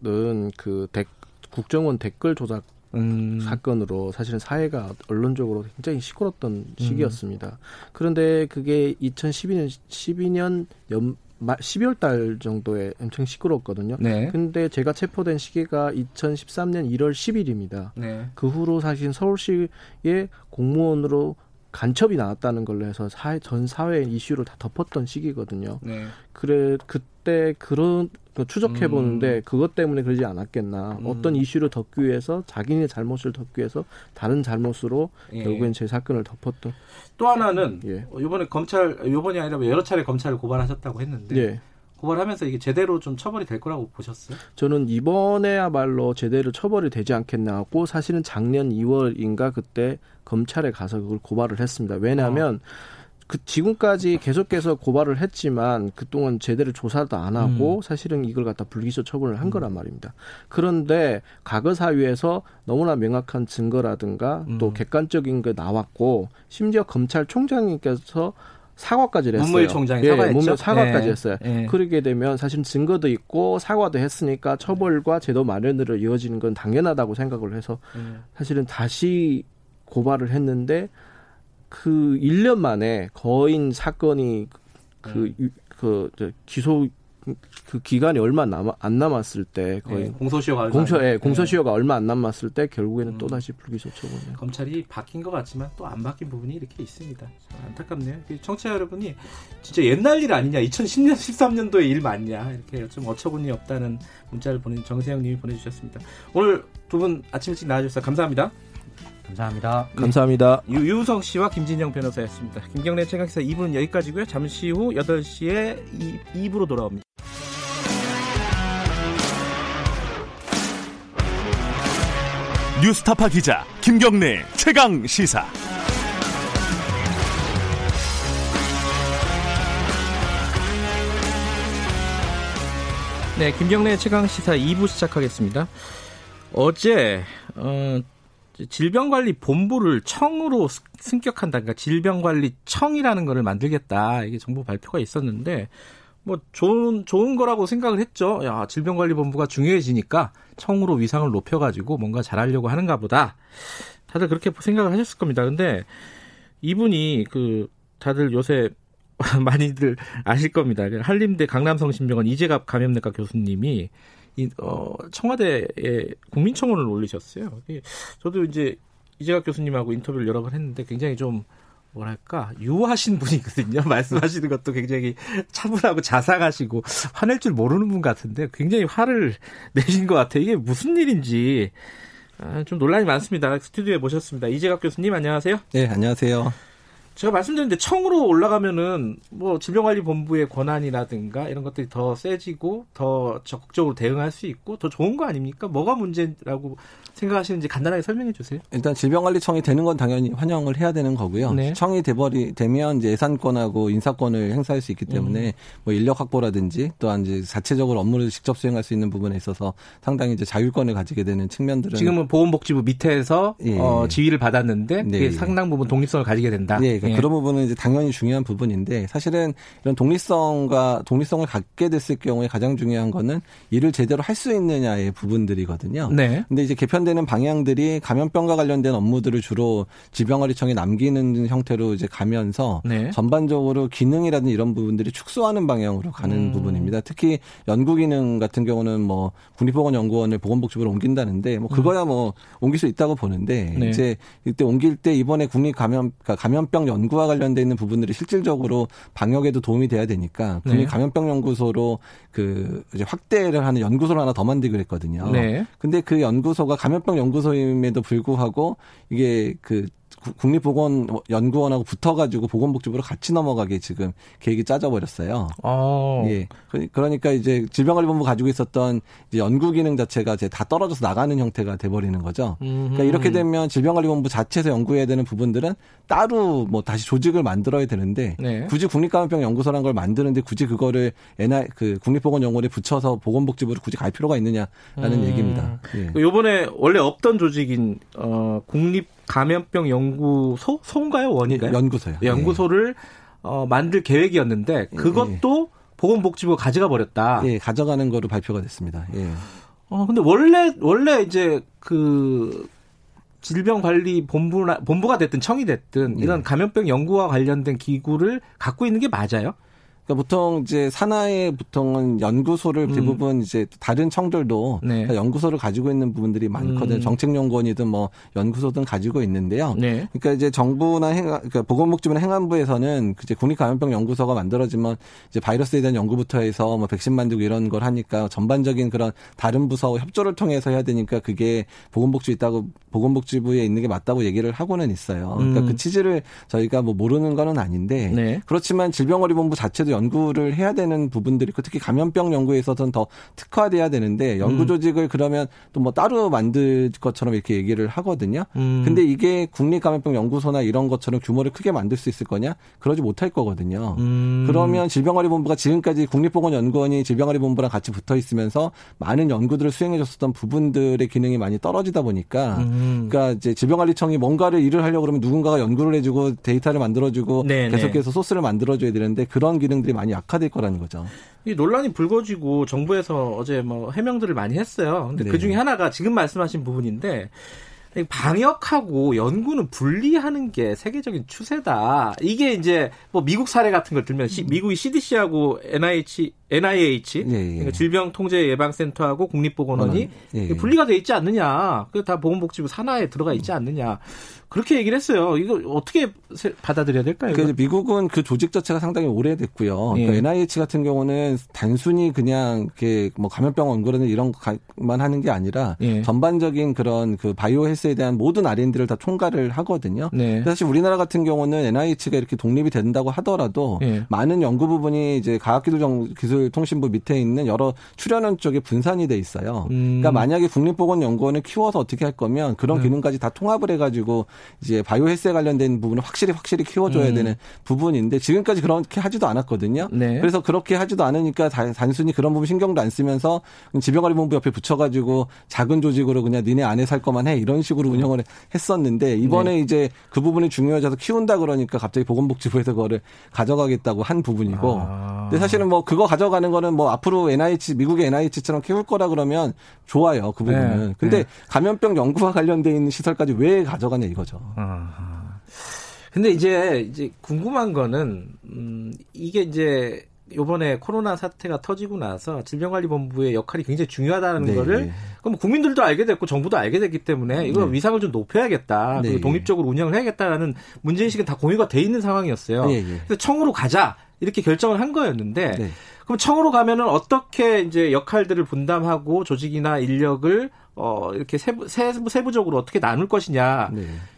네. 그 대, 국정원 댓글 조작 음. 사건으로 사실은 사회가 언론적으로 굉장히 시끄럽던 음. 시기였습니다. 그런데 그게 2012년 12년 연 12월 달 정도에 엄청 시끄럽거든요. 네. 근데 제가 체포된 시기가 2013년 1월 10일입니다. 네. 그 후로 사실 서울시의 공무원으로 간첩이 나왔다는 걸로 해서 사회 전 사회 이슈를 다 덮었던 시기거든요. 네. 그래 그때 그런 그 추적해 보는데 음. 그것 때문에 그러지 않았겠나. 음. 어떤 이슈를 덮기 위해서 자기네 잘못을 덮기 위해서 다른 잘못으로 예. 결국엔 제 사건을 덮었던. 또 하나는 예. 이번에 검찰 이번이 아니라 여러 차례 검찰을 고발하셨다고 했는데 예. 고발하면서 이게 제대로 좀 처벌이 될 거라고 보셨어요? 저는 이번에야말로 제대로 처벌이 되지 않겠나 하고 사실은 작년 2월인가 그때 검찰에 가서 그걸 고발을 했습니다. 왜냐하면 어. 그 지금까지 계속해서 고발을 했지만 그동안 제대로 조사도 안 하고 음. 사실은 이걸 갖다 불기소 처분을 한 음. 거란 말입니다. 그런데 과거 사유에서 너무나 명확한 증거라든가 또 음. 객관적인 게 나왔고 심지어 검찰총장님께서 사과까지 했어요. 문무일 총장이 예, 사과했죠. 사과까지 예. 했어요. 예. 그러게 되면 사실 증거도 있고 사과도 했으니까 처벌과 제도 마련으로 이어지는 건 당연하다고 생각을 해서 예. 사실은 다시 고발을 했는데 그 1년 만에 거인 사건이 그, 음. 그, 그 기소 그 기간이 얼마 남아, 안 남았을 때 거의 네, 공소시효가 공소 예, 공소시효가 네. 얼마 안 남았을 때 결국에는 음. 또 다시 불기소 처분. 검찰이 바뀐 것 같지만 또 안 바뀐 부분이 이렇게 있습니다. 안타깝네요. 청취자 여러분이 진짜 옛날 일 아니냐, 2010년 13년도의 일 맞냐 이렇게 좀 어처구니 없다는 문자를 보낸 정세영님이 보내주셨습니다. 오늘 두 분 아침 일찍 나와주셔서 감사합니다. 감사합니다. 네. 감사합니다. 유, 유성 씨와 김진영 변호사였습니다. 김경래 최강기사 2부는 여기까지고요. 잠시 후 8시에 2, 2부로 돌아옵니다. 뉴스타파 기자 김경래 최강 시사. 네, 김경래 최강 시사 2부 시작하겠습니다. 어제 어, 질병관리본부를 청으로 승격한다. 그러니까 질병관리청이라는 거를 만들겠다. 이게 정부 발표가 있었는데 뭐 좋은 좋은 거라고 생각을 했죠. 야, 질병관리본부가 중요해지니까 청으로 위상을 높여 가지고 뭔가 잘하려고 하는가 보다. 다들 그렇게 생각을 하셨을 겁니다. 근데 이분이 그 다들 요새 <laughs> 많이들 아실 겁니다. 한림대 강남성심병원 이재갑 감염내과 교수님이 이, 어, 청와대에 국민청원을 올리셨어요. 저도 이제 이재학 교수님하고 인터뷰를 여러 번 했는데 굉장히 좀 뭐랄까 유하신 분이거든요. <laughs> 말씀하시는 것도 굉장히 차분하고 자상하시고 화낼 줄 모르는 분 같은데 굉장히 화를 내신 것 같아요. 이게 무슨 일인지 아, 좀 논란이 많습니다. 스튜디오에 모셨습니다. 이재각 교수님 안녕하세요. 네, 안녕하세요. 제가 말씀드렸는데 청으로 올라가면은 뭐 질병관리본부의 권한이라든가 이런 것들이 더 세지고 더 적극적으로 대응할 수 있고 더 좋은 거 아닙니까? 뭐가 문제라고 생각하시는지 간단하게 설명해 주세요. 일단 질병관리청이 되는 건 당연히 환영을 해야 되는 거고요. 네. 청이 돼버리 되면 이제 예산권하고 인사권을 행사할 수 있기 때문에 음. 뭐 인력 확보라든지 또한 이제 자체적으로 업무를 직접 수행할 수 있는 부분에 있어서 상당히 이제 자율권을 가지게 되는 측면들은 지금은 보건복지부 밑에서 예. 어, 지위를 받았는데 네. 상당 부분 독립성을 가지게 된다. 네, 그러니까 예. 그런 부분은 이제 당연히 중요한 부분인데 사실은 이런 독립성과 독립성을 갖게 됐을 경우에 가장 중요한 거는 일을 제대로 할 수 있느냐의 부분들이거든요. 네. 근데 이제 개편되는 방향들이 감염병과 관련된 업무들을 주로 질병관리청에 남기는 형태로 이제 가면서 네. 전반적으로 기능이라든 이런 부분들이 축소하는 방향으로 가는 음. 부분입니다. 특히 연구 기능 같은 경우는 뭐 국립보건연구원을 보건복지부로 옮긴다는데 뭐 그거야 뭐 옮길 수 있다고 보는데 네. 이제 이때 옮길 때 이번에 국립 감염 그러니까 감염병 연구와 관련돼 있는 부분들이 실질적으로 방역에도 도움이 돼야 되니까 국립 네. 감염병 연구소로 그 이제 확대를 하는 연구소를 하나 더 만들기로 했거든요. 네. 근데 그 연구소가 감염병 연구소임에도 불구하고 이게 그 국립보건연구원하고 붙어가지고 보건복지부로 같이 넘어가게 지금 계획이 짜져버렸어요. 아. 예. 그, 그러니까 이제 질병관리본부 가지고 있었던 이제 연구 기능 자체가 이제 다 떨어져서 나가는 형태가 돼버리는 거죠. 그러니까 이렇게 되면 질병관리본부 자체에서 연구해야 되는 부분들은 따로 뭐 다시 조직을 만들어야 되는데 네. 굳이 국립감염병 연구소란 걸 만드는데 굳이 그거를 NI 그 국립보건연구원에 붙여서 보건복지부로 굳이 갈 필요가 있느냐라는 음. 얘기입니다. 예. 요번에 원래 없던 조직인 어 국립 감염병 연구소 소인가요 원인가요? 연구소요. 네, 연구소를 어, 만들 계획이었는데 예, 그것도 예. 보건복지부가 가져가 버렸다. 예, 가져가는 거로 발표가 됐습니다. 예. 어 근데 원래 원래 이제 그 질병관리본부나 본부가 됐든 청이 됐든 이런 예. 감염병 연구와 관련된 기구를 갖고 있는 게 맞아요? 그러니까 보통 이제 산하의 보통은 연구소를 음. 대부분 음. 이제 다른 청들도 네. 연구소를 가지고 있는 부분들이 많거든요. 음. 정책연구원이든 뭐 연구소든 가지고 있는데요. 네. 그러니까 이제 정부나 행, 그러니까 보건복지부나 행안부에서는 이제 국립감염병 연구소가 만들어지면 이제 바이러스에 대한 연구부터 해서 뭐 백신 만들고 이런 걸 하니까 전반적인 그런 다른 부서와 협조를 통해서 해야 되니까 그게 보건복지 있다고 보건복지부에 있는 게 맞다고 얘기를 하고는 있어요. 그러니까 음. 그 취지를 저희가 뭐 모르는 거는 아닌데 네. 그렇지만 질병관리본부 자체도 연구를 해야 되는 부분들이 있고 특히 감염병 연구에 있어서는 더 특화돼야 되는데 연구 음. 조직을 그러면 또 뭐 따로 만들 것처럼 이렇게 얘기를 하거든요. 음. 근데 이게 국립감염병 연구소나 이런 것처럼 규모를 크게 만들 수 있을 거냐? 그러지 못할 거거든요. 음. 그러면 질병관리본부가 지금까지 국립보건연구원이 질병관리본부랑 같이 붙어 있으면서 많은 연구들을 수행해 줬었던 부분들의 기능이 많이 떨어지다 보니까 음. 그러니까 이제 질병관리청이 뭔가를 일을 하려고 그러면 누군가가 연구를 해주고 데이터를 만들어주고 네네. 네. 계속해서 소스를 만들어줘야 되는데 그런 기능들 이 많이 약화될 거라는 거죠. 이 논란이 불거지고 정부에서 어제 뭐 해명들을 많이 했어요. 근데 네. 그 중에 하나가 지금 말씀하신 부분인데 방역하고 연구는 분리하는 게 세계적인 추세다. 이게 이제 뭐 미국 사례 같은 걸 들면 시, 미국이 CDC하고 NIH, NIH 예, 예. 그러니까 질병통제예방센터하고 국립보건원이 예, 예. 분리가 돼 있지 않느냐. 그 다 보건복지부 산하에 들어가 있지 않느냐. 그렇게 얘기를 했어요. 이거 어떻게 받아들여야 될까요? 그 미국은 그 조직 자체가 상당히 오래됐고요. 예. 그러니까 NIH 같은 경우는 단순히 그냥 이렇게 뭐 감염병 원고라는 이런 것만 하는 게 아니라 예. 전반적인 그런 그 바이오 헬스에 대한 모든 R&D를 다 총괄을 하거든요. 네. 사실 우리나라 같은 경우는 NIH가 이렇게 독립이 된다고 하더라도 예. 많은 연구 부분이 이제 과학기술 통신부 밑에 있는 여러 출연원 쪽에 분산이 돼 있어요. 음. 그러니까 만약에 국립보건연구원을 키워서 어떻게 할 거면 그런 네. 기능까지 다 통합을 해가지고 이제 바이오 헬스에 관련된 부분을 확실히 확실히 키워줘야 음. 되는 부분인데 지금까지 그렇게 하지도 않았거든요. 네. 그래서 그렇게 하지도 않으니까 단순히 그런 부분 신경도 안 쓰면서 질병관리본부 옆에 붙여가지고 작은 조직으로 그냥 니네 안에 살 거만 해 이런 식으로 운영을 했었는데 이번에 네. 이제 그 부분이 중요해져서 키운다 그러니까 갑자기 보건복지부에서 그거를 가져가겠다고 한 부분이고 아. 근데 사실은 뭐 그거 가져 가는 거는 뭐 앞으로 NIH 미국의 NIH처럼 키울 거라 그러면 좋아요 그 부분은. 네. 근데 네. 감염병 연구와 관련돼 있는 시설까지 왜 가져가냐 이거죠. 거죠. 아하. 근데 이제 이제 궁금한 거는 음 이게 이제 요번에 코로나 사태가 터지고 나서 질병관리본부의 역할이 굉장히 중요하다는 네. 거를 그럼 국민들도 알게 됐고 정부도 알게 됐기 때문에 이거 네. 위상을 좀 높여야겠다. 네. 그리고 독립적으로 운영을 해야겠다라는 문제인식은 다 공유가 돼 있는 상황이었어요. 네, 네. 그래서 청으로 가자 이렇게 결정을 한 거였는데 네. 그럼 청으로 가면은 어떻게 이제 역할들을 분담하고 조직이나 인력을 어 이렇게 세부 세부 세부적으로 어떻게 나눌 것이냐.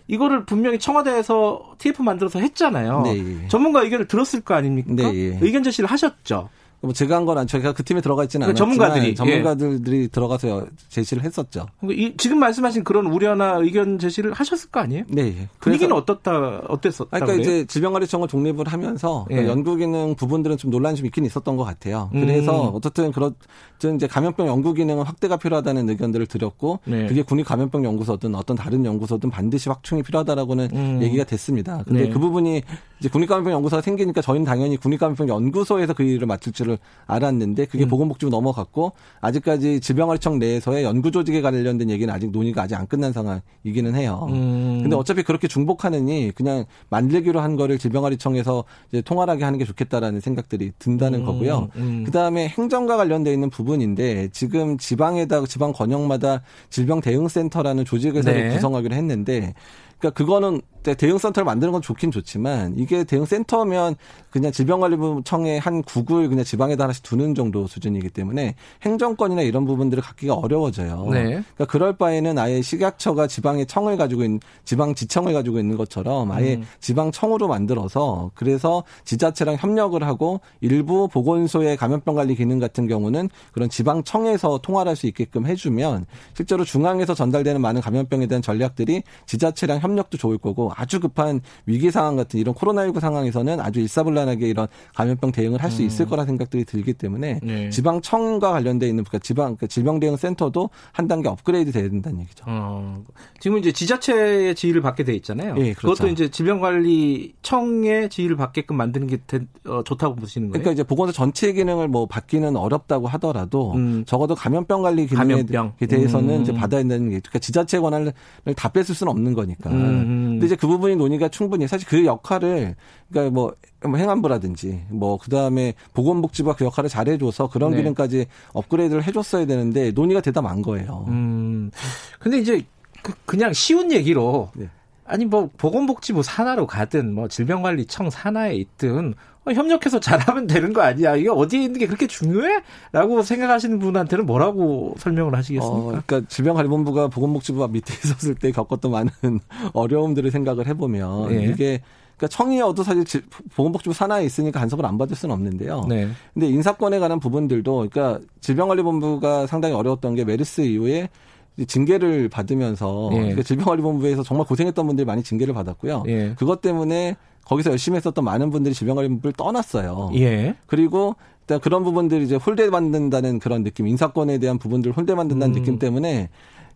이거를 분명히 청와대에서 TF 만들어서 했잖아요. 네, 예. 전문가 의견을 들었을 거 아닙니까? 네, 예. 의견 제시를 하셨죠. 뭐 제가 한 건 아니죠. 제가 그 팀에 들어가 있지는 그러니까 않았지만 전문가들이 전문가들이 예. 들어가서 제시를 했었죠. 그러니까 이, 지금 말씀하신 그런 우려나 의견 제시를 하셨을 거 아니에요? 네. 예. 분위기는 어떻다 어땠었다 그러니까 그래요? 이제 질병관리청을 독립을 하면서 예. 그러니까 연구기능 부분들은 좀 논란이 좀 있긴 있었던 것 같아요. 그래서 음. 어떻든 그렇든 이제 감염병 연구기능은 확대가 필요하다는 의견들을 드렸고 네. 그게 국립감염병 연구소든 어떤 다른 연구소든 반드시 확충이 필요하다라고는 음. 얘기가 됐습니다. 근데 네. 그 부분이 이제 국립감염병 연구소가 생기니까 저희는 당연히 국립감염병 연구소에서 그 일을 맡을 줄 줄을 알았는데 그게 음. 보건복지부 넘어갔고 아직까지 질병관리청 내에서의 연구 조직에 관련된 얘기는 아직 논의가 아직 안 끝난 상황이기는 해요. 음. 근데 어차피 그렇게 중복하느니 그냥 만들기로 한 거를 질병관리청에서 이제 통할하게 하는 게 좋겠다라는 생각들이 든다는 음. 거고요. 음. 그다음에 행정과 관련돼 있는 부분인데 지금 지방에다 지방 권역마다 질병 대응 센터라는 조직을 네. 구성하기로 했는데 그러니까 그거는 대응 센터를 만드는 건 좋긴 좋지만 이게 대응 센터면 그냥 질병관리부청의 한 국을 그냥 지방에다 하나씩 두는 정도 수준이기 때문에 행정권이나 이런 부분들을 갖기가 어려워져요. 네. 그러니까 그럴 바에는 아예 식약처가 지방의 청을 가지고 있는 지방 지청을 가지고 있는 것처럼 아예 음. 지방청으로 만들어서 그래서 지자체랑 협력을 하고 일부 보건소의 감염병 관리 기능 같은 경우는 그런 지방청에서 통할할 수 있게끔 해주면 실제로 중앙에서 전달되는 많은 감염병에 대한 전략들이 지자체랑 협 력도 좋을 거고 아주 급한 위기 상황 같은 이런 코로나19 상황에서는 아주 일사불란하게 이런 감염병 대응을 할 수 있을 음. 거라 생각들이 들기 때문에 네. 지방청과 관련돼 있는 그러니까 지방 그러니까 질병 대응 센터도 한 단계 업그레이드 돼야 된다는 얘기죠. 어, 지금 이제 지자체의 지휘를 받게 돼 있잖아요. 네, 그렇죠. 그것도 이제 질병관리청의 지휘를 받게끔 만드는 게 대, 어, 좋다고 보시는 거예요? 그러니까 이제 보건소 전체 기능을 뭐 받기는 어렵다고 하더라도 음. 적어도 감염병 관리 기능에 감염병. 대해서는 음. 이제 받아야 되는 게 그러니까 지자체 권한을 다 뺏을 수는 없는 거니까. 음. 근데 이제 그 부분이 논의가 충분히 사실 그 역할을 그러니까 뭐, 뭐 행안부라든지 뭐 그다음에 보건복지부가 그 역할을 잘 해줘서 그런 네. 기능까지 업그레이드를 해줬어야 되는데 논의가 만 거예요. 음. 근데 이제 그, 냥 쉬운 얘기로 네. 아니 뭐 보건복지 부 산하로 가든 뭐 질병관리청 산하에 있든 어, 협력해서 잘하면 되는 거 아니야? 이게 어디에 있는 게 그렇게 중요해? 라고 생각하시는 분한테는 뭐라고 설명을 하시겠습니까? 어, 그러니까 질병관리본부가 보건복지부가 밑에 <laughs> 있었을 때 겪었던 많은 <laughs> 어려움들을 생각을 해보면 네. 이게 그러니까 청이어도 사실 보건복지부 산하에 있으니까 간섭을 안 받을 수는 없는데요. 네. 근데 인사권에 관한 부분들도 그러니까 질병관리본부가 상당히 어려웠던 게 메르스 이후에 징계를 받으면서 예. 그러니까 질병관리본부에서 정말 고생했던 분들이 많이 징계를 받았고요. 예. 그것 때문에 거기서 열심히 했었던 많은 분들이 질병관리본부를 떠났어요. 예. 그리고 일단 그런 부분들이 이제 홀대받는다는 그런 느낌, 인사권에 대한 부분들 홀대받는다는 음. 느낌 때문에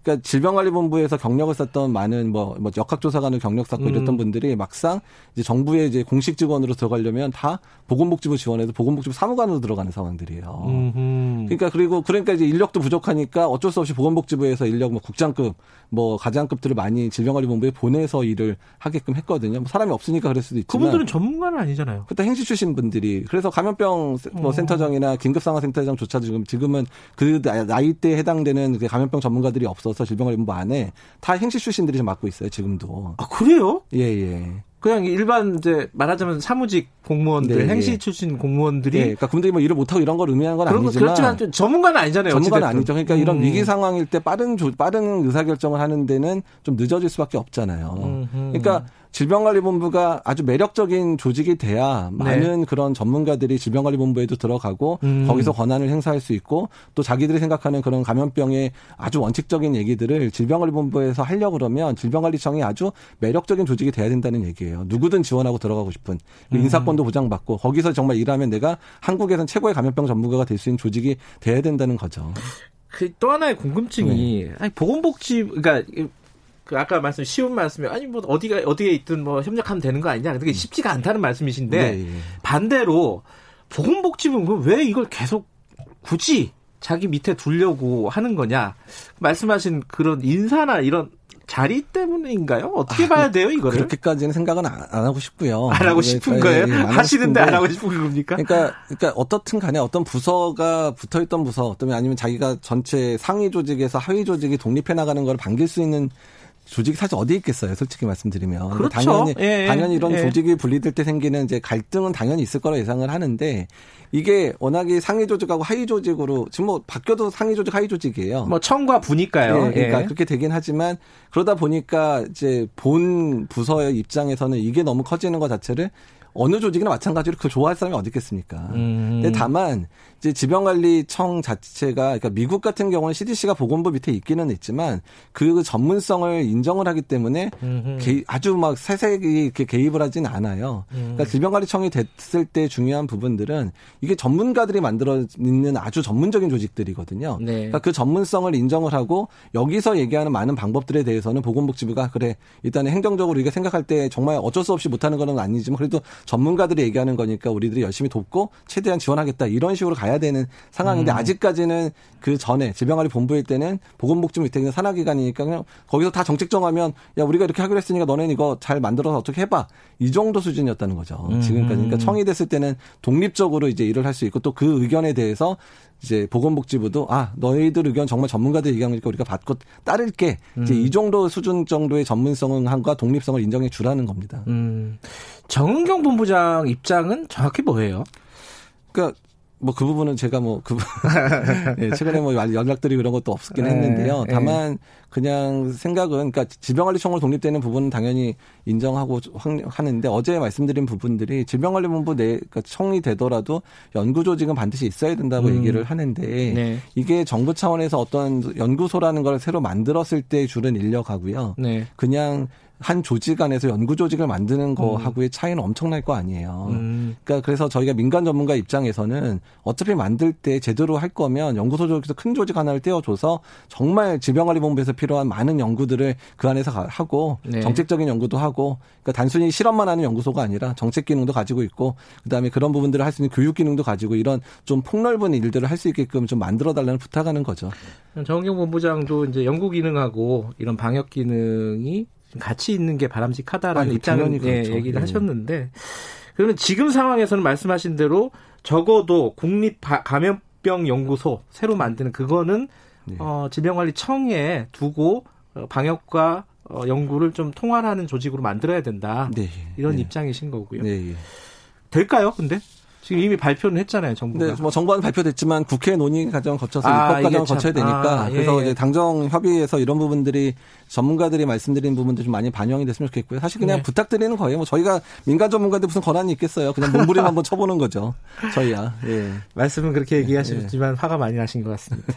그러니까 질병관리본부에서 경력을 썼던 많은 뭐, 뭐 역학조사관을 경력 쌓고 음. 이랬던 분들이 막상 이제 정부의 이제 공식 직원으로 들어가려면 다 보건복지부 지원해서 보건복지부 사무관으로 들어가는 상황들이에요. 음흠. 그러니까 그리고 그러니까 이제 인력도 부족하니까 어쩔 수 없이 보건복지부에서 인력 뭐 국장급 뭐 가장급들을 많이 질병관리본부에 보내서 일을 하게끔 했거든요. 뭐 사람이 없으니까 그럴 수도 있지만 그분들은 전문가는 아니잖아요. 그때 행시 출신 분들이 그래서 감염병 뭐 어. 센터장이나 긴급상황센터장 조차도 지금 지금은 그 나이대에 해당되는 그 감염병 전문가들이 없어 서 질병관리본부 안에 다 행시 출신들이 좀 맡고 있어요. 지금도. 아 그래요? 예 예. 그냥 일반 이제 말하자면 사무직 공무원들, 네, 행시 출신 공무원들이 네, 그러니까 그분들이 뭐 일을 못하고 이런 걸 의미하는 건 아니지만 그렇지만 전문가는 아니잖아요. 전문가는 아니죠. 그러니까 음. 이런 위기 상황일 때 빠른 조, 빠른 의사 결정을 하는 데는 좀 늦어질 수밖에 없잖아요. 음흠. 그러니까 질병관리본부가 아주 매력적인 조직이 돼야 네. 많은 그런 전문가들이 질병관리본부에도 들어가고 음. 거기서 권한을 행사할 수 있고 또 자기들이 생각하는 그런 감염병의 아주 원칙적인 얘기들을 질병관리본부에서 하려고 그러면 질병관리청이 아주 매력적인 조직이 돼야 된다는 얘기예요. 누구든 지원하고 들어가고 싶은 음. 인사권도 보장받고 거기서 정말 일하면 내가 한국에선 최고의 감염병 전문가가 될 수 있는 조직이 돼야 된다는 거죠. 그 또 하나의 궁금증이 네. 아니 보건복지 그러니까 그 아까 말씀 쉬운 말씀이 아니 뭐 어디가 어디에 있든 뭐 협력하면 되는 거 아니냐. 그게 쉽지가 않다는 말씀이신데 네, 네. 반대로 보건복지부는 왜 이걸 계속 굳이 자기 밑에 두려고 하는 거냐? 말씀하신 그런 인사나 이런 자리 때문인가요? 어떻게 아, 봐야 돼요, 이거를? 그렇게까지는 생각은 안, 안 하고 싶고요. 안 하고 싶은 거예요? 예, 하시는데 안 하고 싶은 겁니까? 그러니까, 그러니까 어떻든 간에 어떤 부서가 붙어 있던 부서, 어쩌면 아니면 자기가 전체 상위 조직에서 하위 조직이 독립해 나가는 걸 반길 수 있는 조직이 사실 어디 있겠어요, 솔직히 말씀드리면. 그렇죠. 당연히 예, 예, 당연히 이런 예. 조직이 분리될 때 생기는 이제 갈등은 당연히 있을 거라 예상을 하는데 이게 워낙에 상위 조직하고 하위 조직으로 지금 뭐 바뀌어도 상위 조직 하위 조직이에요. 뭐 청과 부니까요. 예, 그러니까 예. 그렇게 되긴 하지만 그러다 보니까 이제 본 부서의 입장에서는 이게 너무 커지는 것 자체를 어느 조직이나 마찬가지로 그걸 좋아할 사람이 어디 있겠습니까? 음. 근데 다만 이제 지병관리청 자체가 그러니까 미국 같은 경우는 CDC가 보건부 밑에 있기는 있지만 그 전문성을 인정을 하기 때문에 개, 아주 막 세세히 이렇게 개입을 하진 않아요. 음. 그러니까 질병관리청이 됐을 때 중요한 부분들은 이게 전문가들이 만들어 있는 아주 전문적인 조직들이거든요. 네. 그러니까 그 전문성을 인정을 하고 여기서 얘기하는 많은 방법들에 대해서는 보건복지부가 그래 일단 행정적으로 우리가 생각할 때 정말 어쩔 수 없이 못하는 건 아니지만 그래도 전문가들이 얘기하는 거니까 우리들이 열심히 돕고 최대한 지원하겠다 이런 식으로 가야 가야 되는 상황인데 음. 아직까지는 그 전에 질병관리 본부일 때는 보건복지부 밑에 있는 산하기관이니까 그냥 거기서 다 정책 정하면 야 우리가 이렇게 하기로 했으니까 너네는 이거 잘 만들어서 어떻게 해봐 이 정도 수준이었다는 거죠 음. 지금까지 그러니까 청이 됐을 때는 독립적으로 이제 일을 할 수 있고 또 그 의견에 대해서 이제 보건복지부도 아 너희들 의견 정말 전문가들 얘기하니까 우리가 받고 따를게 이제 음. 이 정도 수준 정도의 전문성과 독립성을 인정해 주라는 겁니다. 음. 정은경 본부장 입장은 정확히 뭐예요? 그러니까 뭐 그 부분은 제가 뭐그 네, <laughs> 최근에 뭐 연락들이 그런 것도 없었긴 네, 했는데요. 네. 다만 그냥 생각은 그러니까 질병관리청으로 독립되는 부분은 당연히 인정하고 하는데 어제 말씀드린 부분들이 질병관리본부 내 그러니까 청이 되더라도 연구 조직은 반드시 있어야 된다고 음. 얘기를 하는데 네. 이게 정부 차원에서 어떤 연구소라는 걸 새로 만들었을 때 줄은 인력하고요. 네. 그냥 한 조직 안에서 연구 조직을 만드는 거하고의 음. 차이는 엄청날 거 아니에요. 음. 그러니까 그래서 저희가 민간 전문가 입장에서는 어차피 만들 때 제대로 할 거면 연구소 쪽에서 큰 조직 하나를 떼어줘서 정말 질병관리본부에서 필요한 많은 연구들을 그 안에서 하고 네. 정책적인 연구도 하고 그러니까 단순히 실험만 하는 연구소가 아니라 정책 기능도 가지고 있고 그다음에 그런 부분들을 할 수 있는 교육 기능도 가지고 이런 좀 폭넓은 일들을 할 수 있게끔 좀 만들어 달라는 부탁하는 거죠. 정은경 본부장도 이제 연구 기능하고 이런 방역 기능이 같이 있는 게 바람직하다라는 입장을 예, 그렇죠. 얘기를 네. 하셨는데 그러면 지금 상황에서는 말씀하신 대로 적어도 국립 감염병 연구소 새로 만드는 그거는 네. 어, 질병관리청에 두고 어, 방역과 어, 연구를 좀 통할하는 조직으로 만들어야 된다. 네. 이런 네. 입장이신 거고요. 네. 될까요? 근데 지금 이미 발표는 했잖아요, 정부가. 네, 뭐 정부는 발표됐지만 국회 논의 과정 거쳐서 아, 입법 과정 거쳐야 되니까 아, 예, 그래서 예. 이제 당정 협의에서 이런 부분들이 전문가들이 말씀드린 부분도 좀 많이 반영이 됐으면 좋겠고요. 사실 그냥 네. 부탁드리는 거예요. 뭐 저희가 민간 전문가들 무슨 권한이 있겠어요. 그냥 몸부림 한번 쳐보는 거죠. 저희야. 예. 말씀은 그렇게 얘기하셨지만 예. 화가 많이 나신 것 같습니다.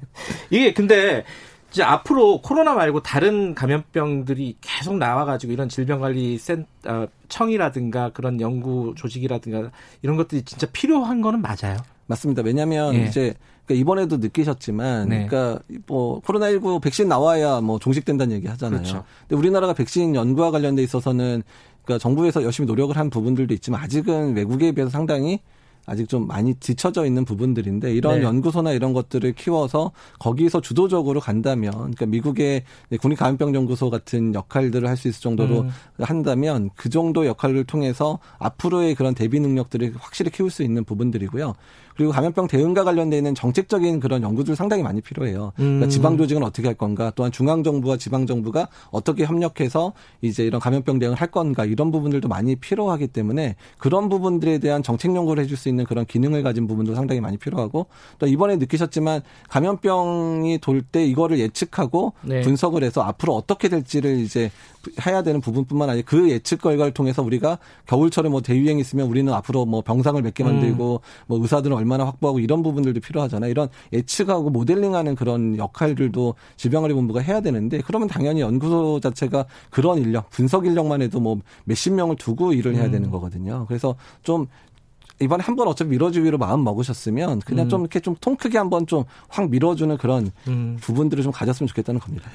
<laughs> 이게 근데 이제 앞으로 코로나 말고 다른 감염병들이 계속 나와가지고 이런 질병관리센 어, 청이라든가 그런 연구 조직이라든가 이런 것들이 진짜 필요한 거는 맞아요. 맞습니다. 왜냐하면 예. 이제 그러니까 이번에도 느끼셨지만, 네. 그러니까 뭐 코로나19 백신 나와야 뭐 종식된다는 얘기 하잖아요. 그렇죠. 근데 우리나라가 백신 연구와 관련돼 있어서는 그러니까 정부에서 열심히 노력을 한 부분들도 있지만 아직은 외국에 비해서 상당히 아직 좀 많이 뒤쳐져 있는 부분들인데 이런 네. 연구소나 이런 것들을 키워서 거기서 주도적으로 간다면 그러니까 미국의 국립감염병연구소 같은 역할들을 할 수 있을 정도로 음. 한다면 그 정도 역할을 통해서 앞으로의 그런 대비 능력들을 확실히 키울 수 있는 부분들이고요. 그리고 감염병 대응과 관련돼 있는 정책적인 그런 연구들 상당히 많이 필요해요. 그러니까 음. 지방 조직은 어떻게 할 건가, 또한 중앙 정부와 지방 정부가 어떻게 협력해서 이제 이런 감염병 대응을 할 건가 이런 부분들도 많이 필요하기 때문에 그런 부분들에 대한 정책 연구를 해줄 수 있는 그런 기능을 가진 부분도 상당히 많이 필요하고 또 이번에 느끼셨지만 감염병이 돌 때 이거를 예측하고 네. 분석을 해서 앞으로 어떻게 될지를 이제 해야 되는 부분뿐만 아니라 그 예측 결과를 통해서 우리가 겨울철에 뭐 대유행이 있으면 우리는 앞으로 뭐 병상을 몇 개 만들고 음. 뭐 의사들은 얼마 나 확보하고 이런 부분들도 필요하잖아요. 이런 예측하고 모델링하는 그런 역할들도 질병관리본부가 해야 되는데 그러면 당연히 연구소 자체가 그런 인력, 분석 인력만 해도 뭐 몇십 명을 두고 일을 해야 음. 되는 거거든요. 그래서 좀 이번에 한 번 어차피 밀어주기로 마음 먹으셨으면 그냥 음. 좀 이렇게 좀 통 크게 한번 좀 확 밀어주는 그런 음. 부분들을 좀 가졌으면 좋겠다는 겁니다.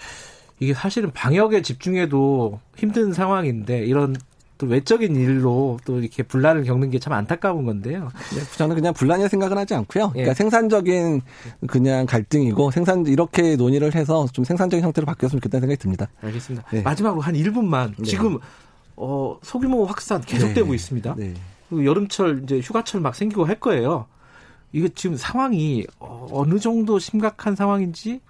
이게 사실은 방역에 집중해도 힘든 상황인데 이런 또 외적인 일로 또 이렇게 분란을 겪는 게 참 안타까운 건데요. 네, 저는 그냥 분란이라 생각은 하지 않고요. 그러니까 예. 생산적인 그냥 갈등이고 생산 이렇게 논의를 해서 좀 생산적인 형태로 바뀌었으면 좋겠다는 생각이 듭니다. 알겠습니다. 네. 마지막으로 한 1분만 네. 지금 어, 소규모 확산 계속되고 네. 있습니다. 네. 여름철 이제 휴가철 막 생기고 할 거예요. 이게 지금 상황이 어, 어느 정도 심각한 상황인지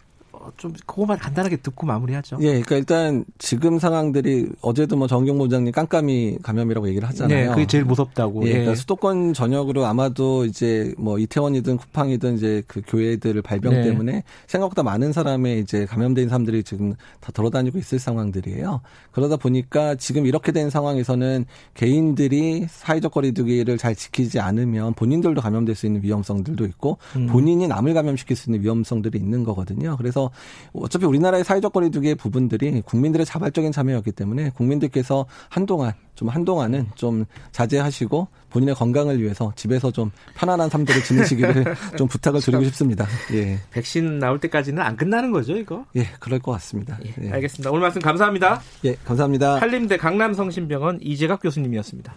좀 그거만 간단하게 듣고 마무리하죠. 예, 그러니까 일단 지금 상황들이 어제도 뭐 정경 본장님 깜깜이 감염이라고 얘기를 하잖아요. 네, 그게 제일 무섭다고. 예, 그러니까 예. 수도권 전역으로 아마도 이제 뭐 이태원이든 쿠팡이든 이제 그 교회들을 발병 네. 때문에 생각보다 많은 사람의 이제 감염된 사람들이 지금 다 돌아다니고 있을 상황들이에요. 그러다 보니까 지금 이렇게 된 상황에서는 개인들이 사회적 거리두기를 잘 지키지 않으면 본인들도 감염될 수 있는 위험성들도 있고 음. 본인이 남을 감염시킬 수 있는 위험성들이 있는 거거든요. 그래서 어차피 우리나라의 사회적 거리두기의 부분들이 국민들의 자발적인 참여였기 때문에 국민들께서 한동안 좀 한동안은 좀 자제하시고 본인의 건강을 위해서 집에서 좀 편안한 삶들을 지내시기를 <laughs> 좀 부탁을 드리고 싶습니다. 예. 백신 나올 때까지는 안 끝나는 거죠, 이거? 예, 그럴 것 같습니다. 예, 예. 알겠습니다. 오늘 말씀 감사합니다. 예, 감사합니다. 한림대 강남성심병원 이재갑 교수님이었습니다.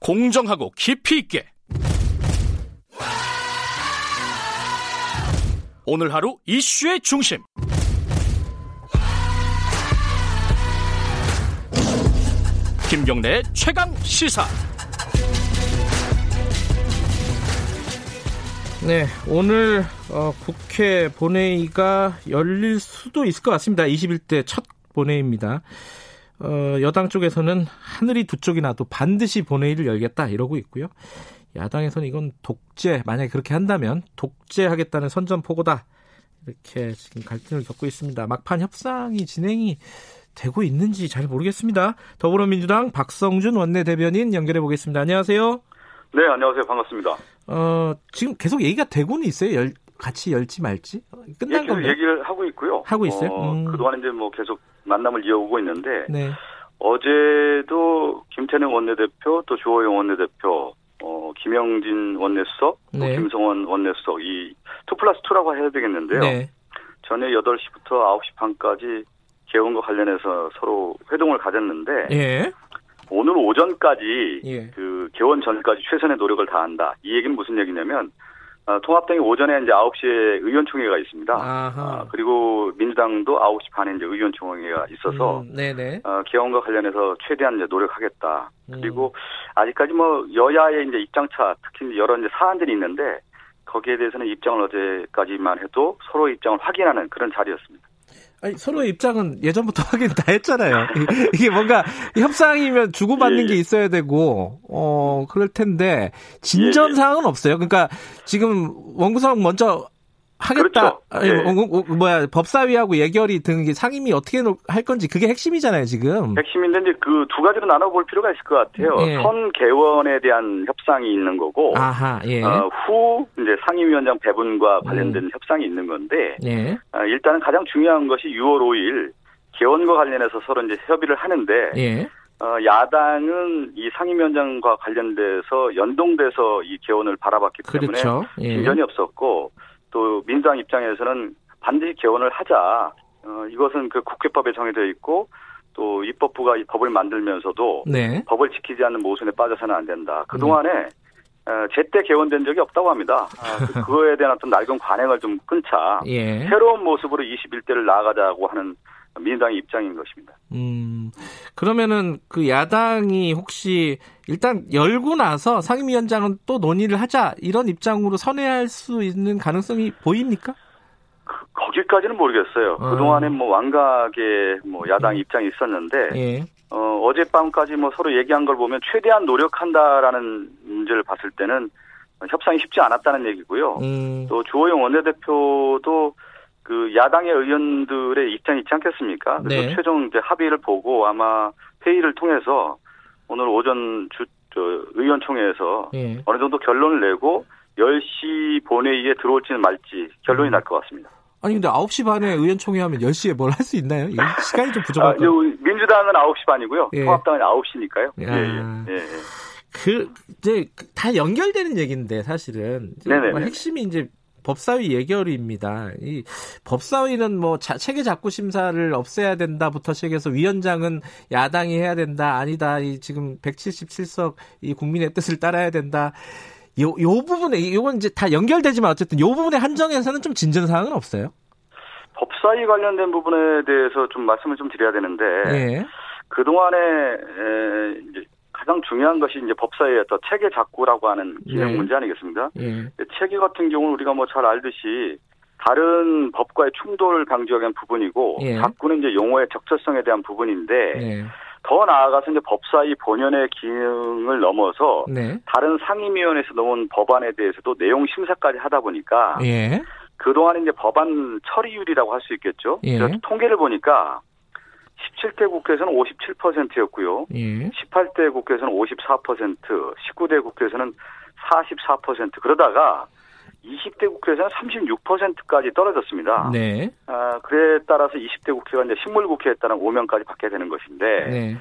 공정하고 깊이 있게 오늘 하루 이슈의 중심 김경래 최강 시사. 네, 오늘 어, 국회 본회의가 열릴 수도 있을 것 같습니다. 21대 첫 본회의입니다. 어, 여당 쪽에서는 하늘이 두 쪽이 나도 반드시 본회의를 열겠다 이러고 있고요. 야당에서는 이건 독재 만약에 그렇게 한다면 독재하겠다는 선전포고다 이렇게 지금 갈등을 겪고 있습니다. 막판 협상이 진행이 되고 있는지 잘 모르겠습니다. 더불어민주당 박성준 원내대변인 연결해 보겠습니다. 안녕하세요. 네, 안녕하세요. 반갑습니다. 어, 지금 계속 얘기가 되고는 있어요. 열, 같이 열지 말지? 끝난 예, 건가요? 얘기를 하고 있고요. 하고 있어요? 어, 음. 그동안 이제 뭐 계속 만남을 이어오고 있는데 네. 어제도 김태능 원내대표 또 주호영 원내대표 어, 김영진 원내수석 또 네. 김성원 원내수석 이 2 플러스 2라고 해야 되겠는데요. 네. 저녁 8시부터 9시 반까지 개원과 관련해서 서로 회동을 가졌는데 예. 오늘 오전까지 예. 그 개원 전까지 최선의 노력을 다한다. 이 얘기는 무슨 얘기냐면 어, 통합당이 오전에 이제 9시에 의원총회가 있습니다. 어, 그리고 민주당도 9시 반에 이제 의원총회가 있어서 음, 네네. 어, 개헌과 관련해서 최대한 이제 노력하겠다. 음. 그리고 아직까지 뭐 여야의 이제 입장차 특히 여러 이제 사안들이 있는데 거기에 대해서는 입장을 어제까지만 해도 서로 입장을 확인하는 그런 자리였습니다. 아니, 서로의 입장은 예전부터 <laughs> 확인 다 했잖아요. 이게 뭔가 협상이면 주고받는 예, 예. 게 있어야 되고, 어, 그럴 텐데, 진전사항은 예, 예. 없어요. 그러니까 지금 원구성 먼저 하겠다. 그렇죠. 네. 뭐, 뭐야 법사위하고 예결이 등 상임위 어떻게 할 건지 그게 핵심이잖아요 지금. 핵심인데 이제 그 두 가지로 나눠볼 필요가 있을 것 같아요. 예. 선 개원에 대한 협상이 있는 거고, 아하, 예. 어, 후 이제 상임위원장 배분과 관련된 음. 협상이 있는 건데, 예. 어, 일단은 가장 중요한 것이 6월 5일 개원과 관련해서 서로 이제 협의를 하는데. 예. 어, 야당은 이 상임위원장과 관련돼서 연동돼서 이 개원을 바라봤기 때문에 그렇죠. 예. 진전이 없었고 또 민주당 입장에서는 반드시 개헌을 하자. 어, 이것은 그 국회법에 정해져 있고 또 입법부가 이 법을 만들면서도 네. 법을 지키지 않는 모순에 빠져서는 안 된다. 그 동안에 네. 어, 제때 개헌된 적이 없다고 합니다. 아, 그, <laughs> 그거에 대한 어떤 낡은 관행을 좀 끊자. 예. 새로운 모습으로 21대를 나아가자고 하는 민주당의 입장인 것입니다. 음, 그러면은 그 야당이 혹시 일단 열고 나서 상임위원장은 또 논의를 하자 이런 입장으로 선회할 수 있는 가능성이 보입니까? 그, 거기까지는 모르겠어요. 어. 그동안에 뭐 완각의 뭐 야당 음. 입장이 있었는데, 예. 어, 어젯밤까지 뭐 서로 얘기한 걸 보면 최대한 노력한다라는 문제를 봤을 때는 협상이 쉽지 않았다는 얘기고요. 음. 또 주호영 원내대표도 그 야당의 의원들의 입장이 있지 않겠습니까? 그래서 네. 최종 이제 합의를 보고 아마 회의를 통해서 오늘 오전 주 의원총회에서 네. 어느 정도 결론을 내고 10시 본회의에 들어올지는 말지 결론이 음. 날것 같습니다. 아니 근데 9시 반에 의원총회 하면 10시에 뭘 할 수 있나요? 시간이 좀 부족할 것 아, 민주당은 9시 반이고요. 예. 통합당은 9시니까요. 예, 예, 예. 그 이제 다 연결되는 얘기인데 사실은 네네. 뭐 핵심이 이제 법사위 예결위입니다. 이 법사위는 뭐 자, 체계 작구 심사를 없애야 된다부터 시작해서 위원장은 야당이 해야 된다. 아니다. 이 지금 177석 이 국민의 뜻을 따라야 된다. 요, 요 부분에, 이건 이제 다 연결되지만 어쨌든 요 부분의 한정에서는 좀 진전 사항은 없어요? 법사위 관련된 부분에 대해서 좀 말씀을 좀 드려야 되는데. 네. 그동안에, 에, 이제 가장 중요한 것이 이제 법사위의 어떤 체계 작구라고 하는 기능 네. 문제 아니겠습니까? 네. 체계 같은 경우는 우리가 뭐 잘 알듯이 다른 법과의 충돌을 강조하기 위한 부분이고 예. 작구는 이제 용어의 적절성에 대한 부분인데 네. 더 나아가서 이제 법사위 본연의 기능을 넘어서 네. 다른 상임위원회에서 넣은 법안에 대해서도 내용 심사까지 하다 보니까 예. 그동안 이제 법안 처리율이라고 할 수 있겠죠. 예. 통계를 보니까 17대 국회에서는 57%였고요. 예. 18대 국회에서는 54%, 19대 국회에서는 44% 그러다가 20대 국회에서는 36%까지 떨어졌습니다. 네. 아, 그에 따라서 20대 국회가 이제 식물 국회에 따른 오명까지 받게 되는 것인데 네.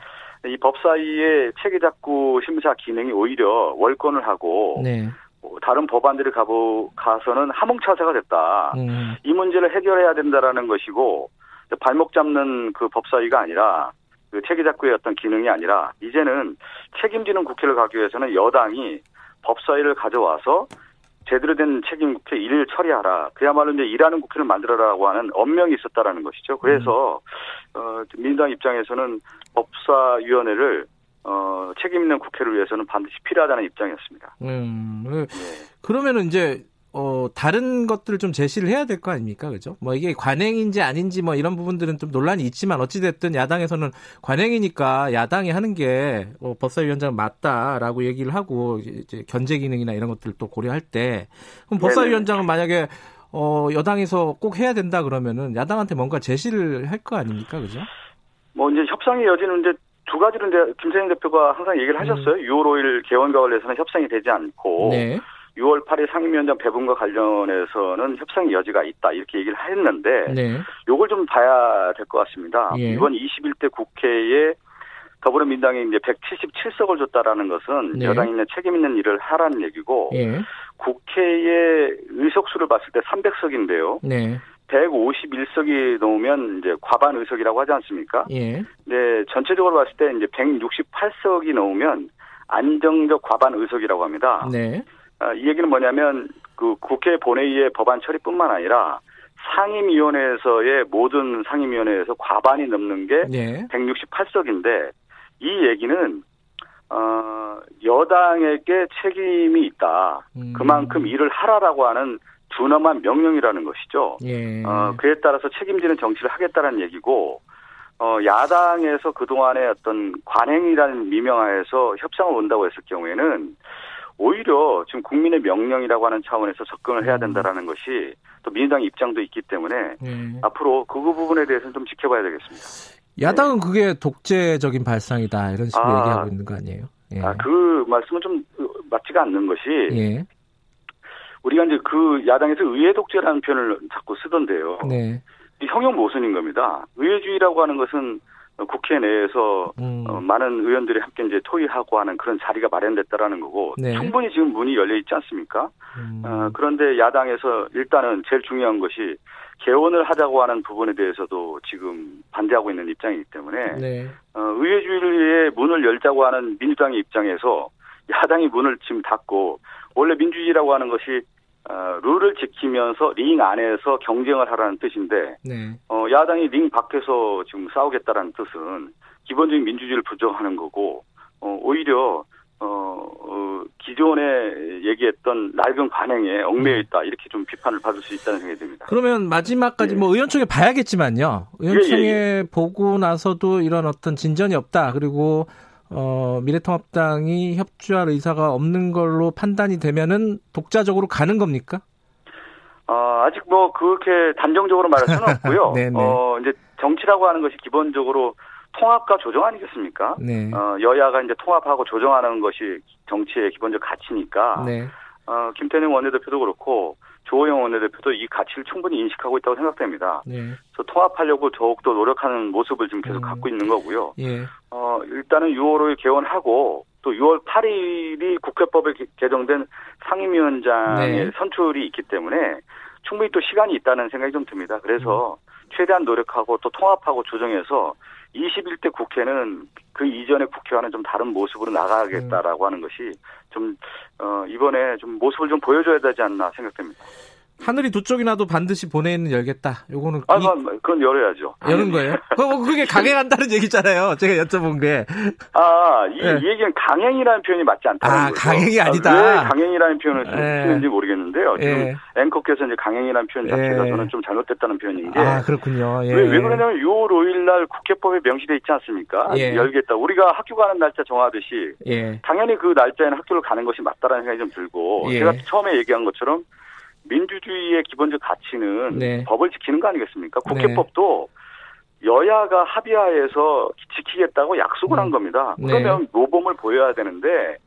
이 법사위의 체계 작구 심사 기능이 오히려 월권을 하고 네. 뭐 다른 법안들을 가보 가서는 하몽차사가 됐다. 음. 이 문제를 해결해야 된다라는 것이고 발목 잡는 그 법사위가 아니라 그 체계작구의 어떤 기능이 아니라 이제는 책임지는 국회를 가기 위해서는 여당이 법사위를 가져와서 제대로 된 책임 국회 일을 처리하라. 그야말로 이제 일하는 국회를 만들어라고 하는 엄명이 있었다라는 것이죠. 그래서 음. 어, 민주당 입장에서는 법사위원회를 어, 책임 있는 국회를 위해서는 반드시 필요하다는 입장이었습니다. 음, 네. 그러면은 이제 어, 다른 것들을 좀 제시를 해야 될 거 아닙니까? 그죠? 뭐 이게 관행인지 아닌지 뭐 이런 부분들은 좀 논란이 있지만 어찌됐든 야당에서는 관행이니까 야당이 하는 게 어, 법사위원장 맞다라고 얘기를 하고 이제 견제 기능이나 이런 것들을 또 고려할 때 그럼 법사위원장은 만약에 어, 여당에서 꼭 해야 된다 그러면은 야당한테 뭔가 제시를 할 거 아닙니까? 그죠? 뭐 이제 협상의 여지는 이제 두 가지를 이제 김세영 대표가 항상 얘기를 하셨어요. 음. 6월 5일 개원과 관련해서는 협상이 되지 않고 네. 6월 8일 상임위원장 배분과 관련해서는 협상의 여지가 있다 이렇게 얘기를 했는데 네. 요걸 좀 봐야 될 것 같습니다. 예. 이번 21대 국회에 더불어민주당이 이제 177석을 줬다라는 것은 네. 여당이 있는 책임 있는 일을 하라는 얘기고 예. 국회의 의석수를 봤을 때 300석인데요. 네. 151석이 넘으면 이제 과반 의석이라고 하지 않습니까? 예. 네, 전체적으로 봤을 때 이제 168석이 넘으면 안정적 과반 의석이라고 합니다. 네. 아, 이 얘기는 뭐냐면 그 국회 본회의의 법안 처리뿐만 아니라 상임위원회에서의 모든 상임위원회에서 과반이 넘는 게 네. 168석인데 이 얘기는 어, 여당에게 책임이 있다. 음. 그만큼 일을 하라라고 하는 준엄한 명령이라는 것이죠. 예. 어, 그에 따라서 책임지는 정치를 하겠다는 얘기고 어, 야당에서 그동안의 어떤 관행이라는 미명하에서 협상을 온다고 했을 경우에는 오히려 지금 국민의 명령이라고 하는 차원에서 접근을 해야 음. 된다라는 것이 또 민주당 입장도 있기 때문에 네. 앞으로 그 부분에 대해서는 좀 지켜봐야 되겠습니다. 야당은 네. 그게 독재적인 발상이다 이런 식으로 아, 얘기하고 있는 거 아니에요? 예. 아, 그 말씀은 좀 맞지가 않는 것이 예. 우리가 이제 그 야당에서 의회 독재라는 표현을 자꾸 쓰던데요. 네. 형용 모순인 겁니다. 의회주의라고 하는 것은 국회 내에서 음. 어, 많은 의원들이 함께 이제 토의하고 하는 그런 자리가 마련됐다라는 거고 네. 충분히 지금 문이 열려 있지 않습니까? 음. 어, 그런데 야당에서 일단은 제일 중요한 것이 개원을 하자고 하는 부분에 대해서도 지금 반대하고 있는 입장이기 때문에 네. 어, 의회주의의 문을 열자고 하는 민주당의 입장에서 야당이 문을 지금 닫고 원래 민주주의라고 하는 것이 어, 룰을 지키면서 링 안에서 경쟁을 하라는 뜻인데 네. 어, 야당이 링 밖에서 지금 싸우겠다라는 뜻은 기본적인 민주주의를 부정하는 거고 어, 오히려 어, 어, 기존에 얘기했던 낡은 관행에 얽매여 있다 이렇게 좀 비판을 받을 수 있다는 생각이 듭니다. 그러면 마지막까지 예. 뭐 의원총회 봐야겠지만요. 의원총회 예, 예, 예. 보고 나서도 이런 어떤 진전이 없다. 그리고 어, 미래통합당이 협조할 의사가 없는 걸로 판단이 되면은 독자적으로 가는 겁니까? 어, 아직 뭐 그렇게 단정적으로 말할 수는 없고요. <laughs> 어, 이제 정치라고 하는 것이 기본적으로 통합과 조정 아니겠습니까? 네. 어, 여야가 이제 통합하고 조정하는 것이 정치의 기본적 가치니까. 네. 어, 김태능 원내대표도 그렇고 조호영 원내대표도 이 가치를 충분히 인식하고 있다고 생각됩니다. 네. 그래서 통합하려고 더욱더 노력하는 모습을 지금 계속 음. 갖고 있는 거고요. 예. 어, 일단은 6월 5일 개원하고 또 6월 8일이 국회법에 개정된 상임위원장의 네. 선출이 있기 때문에 충분히 또 시간이 있다는 생각이 좀 듭니다. 그래서 음. 최대한 노력하고 또 통합하고 조정해서 21대 국회는 그 이전의 국회와는 좀 다른 모습으로 나가겠다라고 음. 하는 것이 좀, 어, 이번에 좀 모습을 좀 보여줘야 되지 않나 생각됩니다. 하늘이 두 쪽이나도 반드시 본회의는 열겠다. 요거는 아, 이... 그건 열어야죠. 여는 거예요. <laughs> 그 그게 강행한다는 얘기잖아요. 제가 여쭤본 게. 아, 이, 네. 이 얘기는 강행이라는 표현이 맞지 않다는 아, 거죠. 강행이 아니다. 아, 왜 강행이라는 표현을 쓰는지 네. 모르겠는데요. 지금 네. 앵커께서 이제 강행이라는 표현 자체가 네. 저는 좀 잘못됐다는 표현인 게. 아, 그렇군요. 예. 왜, 왜 그러냐면 6월 5일 날 국회법에 명시돼 있지 않습니까? 예. 열겠다. 우리가 학교 가는 날짜 정하듯이 예. 당연히 그 날짜에는 학교를 가는 것이 맞다라는 생각이 좀 들고 예. 제가 처음에 얘기한 것처럼 민주주의의 기본적 가치는 네. 법을 지키는 거 아니겠습니까? 국회법도 네. 여야가 합의하에서 지키겠다고 약속을 음. 한 겁니다. 네. 그러면 네. 모범을 보여야 되는데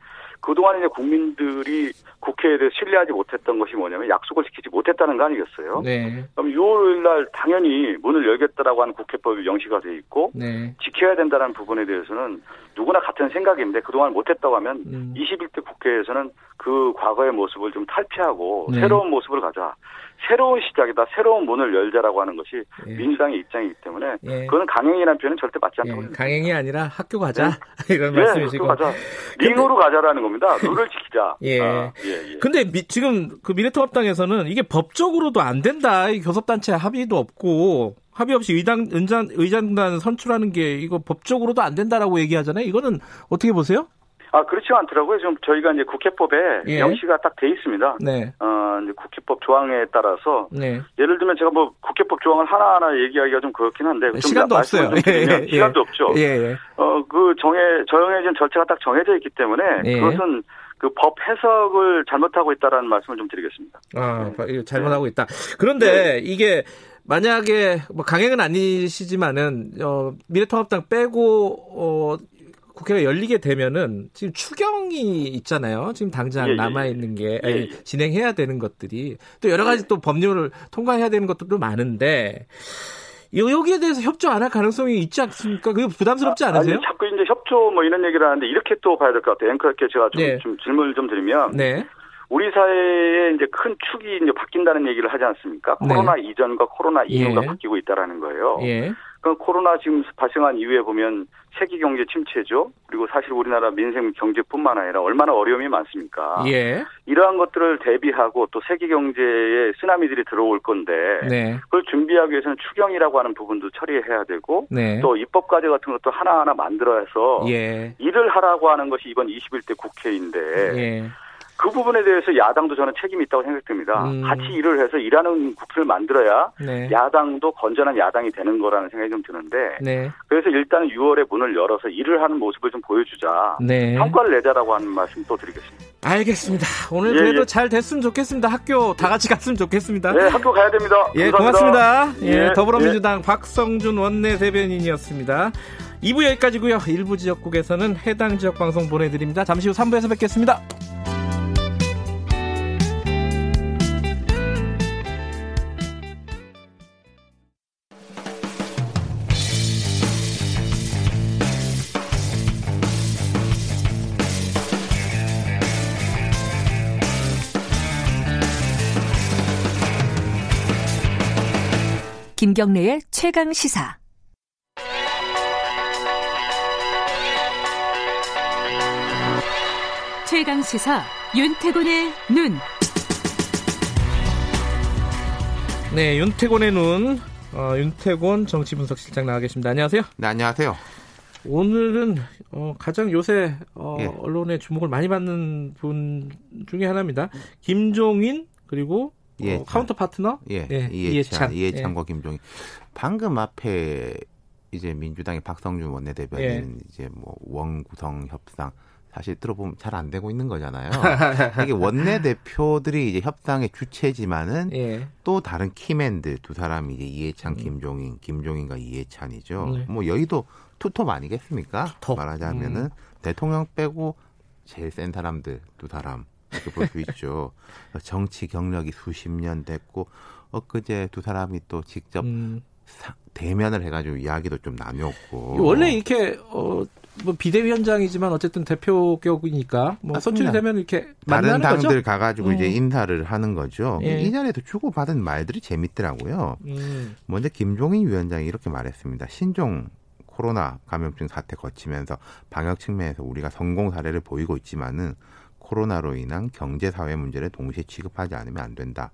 그동안 이제 국민들이 국회에 대해 신뢰하지 못했던 것이 뭐냐면 약속을 지키지 못했다는 거 아니겠어요? 네. 그럼 6월 날 당연히 문을 열겠다라고 하는 국회법이 명시가 돼 있고 네. 지켜야 된다는 부분에 대해서는 누구나 같은 생각인데 그동안 못했다고 하면 음. 21대 국회에서는 그 과거의 모습을 좀 탈피하고 네. 새로운 모습을 가자. 새로운 시작이다, 새로운 문을 열자라고 하는 것이 예. 민주당의 입장이기 때문에 예. 그거는 강행이라는 표현은 절대 맞지 않다고 예. 강행이 아니라 학교 가자 네. <laughs> 이런 네, 말씀이시고 학교 가자. 링으로 가자라는 겁니다. 룰을 지키자. 예. 아, 예, 예. 근데 미, 지금 그 미래통합당에서는 이게 법적으로도 안 된다. 교섭단체 합의도 없고 합의 없이 의당 의장 의장단 선출하는 게 이거 법적으로도 안 된다라고 얘기하잖아요. 이거는 어떻게 보세요? 아, 그렇지 않더라고요. 지금 저희가 이제 국회법에 예. 명시가 딱 돼 있습니다. 네. 어, 이제 국회법 조항에 따라서. 네. 예를 들면 제가 뭐 국회법 조항을 하나하나 얘기하기가 좀 그렇긴 한데. 좀 시간도 없어요. 예, 예, 시간도 없죠. 예, 예. 어, 그 정해, 정해진 절차가 딱 정해져 있기 때문에. 예. 그것은 그법 해석을 잘못하고 있다라는 말씀을 좀 드리겠습니다. 아, 네. 잘못하고 있다. 그런데 네. 이게 만약에 뭐 강행은 아니시지만은 어 미래통합당 빼고 어 국회가 열리게 되면은 지금 추경이 있잖아요. 지금 당장 예, 예 남아 있는 게 예, 예. 진행해야 되는 것들이 또 여러 가지 또 법률을 통과해야 되는 것들도 많은데 여기에 대해서 협조 안 할 가능성이 있지 않습니까? 그게 부담스럽지 않으세요? 아니, 자꾸 이제 협조 뭐 이런 얘기를 하는데 이렇게 또 봐야 될 것 같아요. 앵커께 제가 좀, 네. 좀 질문을 좀 드리면 네. 우리 사회에 이제 큰 축이 이제 바뀐다는 얘기를 하지 않습니까? 네. 코로나 이전과 코로나 이후가 예. 바뀌고 있다라는 거예요. 예. 그 코로나 지금 발생한 이후에 보면 세계 경제 침체죠. 그리고 사실 우리나라 민생 경제뿐만 아니라 얼마나 어려움이 많습니까? 예. 이러한 것들을 대비하고 또 세계 경제에 쓰나미들이 들어올 건데 네. 그걸 준비하기 위해서는 추경이라고 하는 부분도 처리해야 되고 네. 또 입법 과제 같은 것도 하나하나 만들어서 예. 일을 하라고 하는 것이 이번 21대 국회인데 예. 그 부분에 대해서 야당도 저는 책임이 있다고 생각됩니다. 음. 같이 일을 해서 일하는 국회를 만들어야 네. 야당도 건전한 야당이 되는 거라는 생각이 좀 드는데 네. 그래서 일단 6월에 문을 열어서 일을 하는 모습을 좀 보여주자 네. 성과를 내자라고 하는 말씀 또 드리겠습니다. 알겠습니다. 오늘 예, 그래도 예. 잘 됐으면 좋겠습니다. 학교 다 같이 갔으면 좋겠습니다. 네, 학교 가야 됩니다. 예, 감사합니다. 고맙습니다. 예, 예 더불어민주당 예. 박성준 원내 대변인이었습니다. 2부 여기까지고요. 일부 지역국에서는 해당 지역 방송 보내드립니다. 잠시 후 3부에서 뵙겠습니다. 김경래의 최강 시사. 최강 시사 윤태곤의 눈. 네, 윤태곤의 눈. 어, 윤태곤 정치분석실장 나와 계십니다. 안녕하세요. 네, 안녕하세요. 오늘은 어, 가장 요새 어, 예. 언론의 주목을 많이 받는 분 중에 하나입니다. 김종인 그리고 예, 어, counter partner? 예, 예 이해찬, 이해찬, 과 예. 김종인. 방금 앞에 이제 민주당의 박성준 원내대변인 예. 이제 뭐 원구성 협상 사실 들어보면 잘 안 되고 있는 거잖아요. <laughs> 이게 원내 대표들이 이제 협상의 주체지만은 예. 또 다른 key man들 두 사람이 이제 이해찬, 음. 김종인, 김종인과 이해찬이죠. 네. 뭐 여의도 투톱 아니겠습니까? 투톱. 말하자면은 음. 대통령 빼고 제일 센 사람들 두 사람. 이렇게 볼 수 있죠. 정치 경력이 수십 년 됐고 엊그제 두 사람이 또 직접 음. 사, 대면을 해가지고 이야기도 좀 나눴고 원래 이렇게 어. 뭐 비대위원장이지만 어쨌든 대표격이니까 뭐 선출이 되면 이렇게 다른 당들 거죠? 가가지고 음. 이제 인사를 하는 거죠. 예. 이 자리에서 주고 받은 말들이 재밌더라고요. 음. 먼저 김종인 위원장이 이렇게 말했습니다. 신종 코로나 감염증 사태 거치면서 방역 측면에서 우리가 성공 사례를 보이고 있지만은 코로나로 인한 경제 사회 문제를 동시에 취급하지 않으면 안 된다.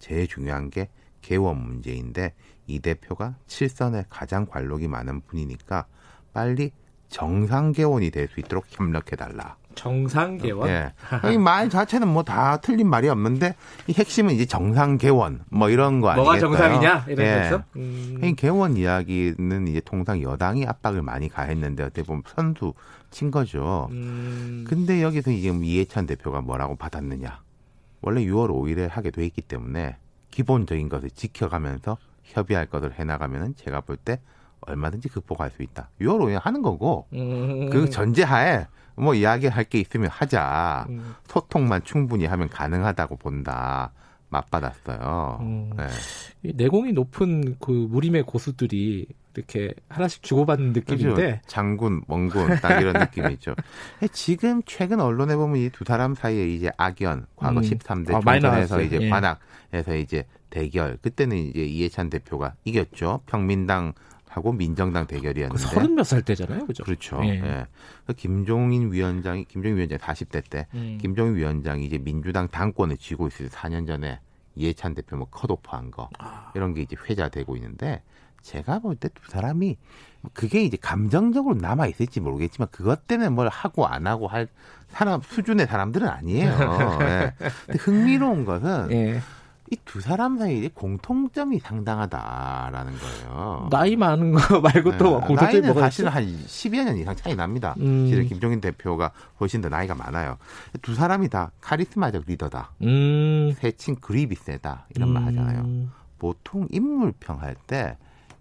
제일 중요한 게 개원 문제인데 이 대표가 칠선에 가장 관록이 많은 분이니까 빨리 정상 개원이 될 수 있도록 협력해 달라. 정상 개원? 예. 이 말 자체는 뭐 다 틀린 말이 없는데 이 핵심은 이제 정상 개원 뭐 이런 거 아니겠어요? 뭐가 정상이냐 이런 예. 거죠. 음. 이 개원 이야기는 이제 통상 여당이 압박을 많이 가했는데 어떻게 보면 선수 친 거죠. 음. 근데 여기서 이제 이해찬 대표가 뭐라고 받았느냐? 원래 6월 5일에 하게 돼 있기 때문에 기본적인 것을 지켜가면서 협의할 것을 해나가면은 제가 볼 때 얼마든지 극복할 수 있다. 6월 5일 하는 거고 음. 그 전제하에 뭐 이야기할 게 있으면 하자. 음. 소통만 충분히 하면 가능하다고 본다. 맞받았어요. 음. 네. 내공이 높은 그 무림의 고수들이 이렇게 하나씩 주고받는 느낌인데 그렇죠. 장군, 멍군 딱 이런 느낌이죠. <laughs> 지금 최근 언론에 보면 이 두 사람 사이에 이제 악연, 과거 음. 13대 아, 총선에서 이제 예. 관악에서 이제 대결. 그때는 이제 이해찬 대표가 이겼죠. 평민당 하고 민정당 대결이었는데 서른 몇 살 때잖아요, 그죠? 그렇죠. 예. 예. 그 김종인 위원장이 김종인 위원장 40대 때 음. 김종인 위원장이 이제 민주당 당권을 쥐고 있을 때 4년 전에 이해찬 대표 뭐 컷오프한 거 아. 이런 게 이제 회자되고 있는데 제가 볼 때 두 사람이 그게 이제 감정적으로 남아 있을지 모르겠지만 그것 때문에 뭘 하고 안 하고 할 사람 수준의 사람들은 아니에요. <laughs> 예. 근데 흥미로운 것은 예. 이 두 사람 사이에 공통점이 상당하다라는 거예요. 나이 많은 거 <laughs> 말고 네. 또 공통점이 뭐가 사실은 한 10여 년 이상 차이 납니다. 음. 실은 김종인 대표가 훨씬 더 나이가 많아요. 두 사람이 다 카리스마적 리더다. 음. 세친 그립이 세다. 이런 음. 말 하잖아요. 보통 인물평 할 때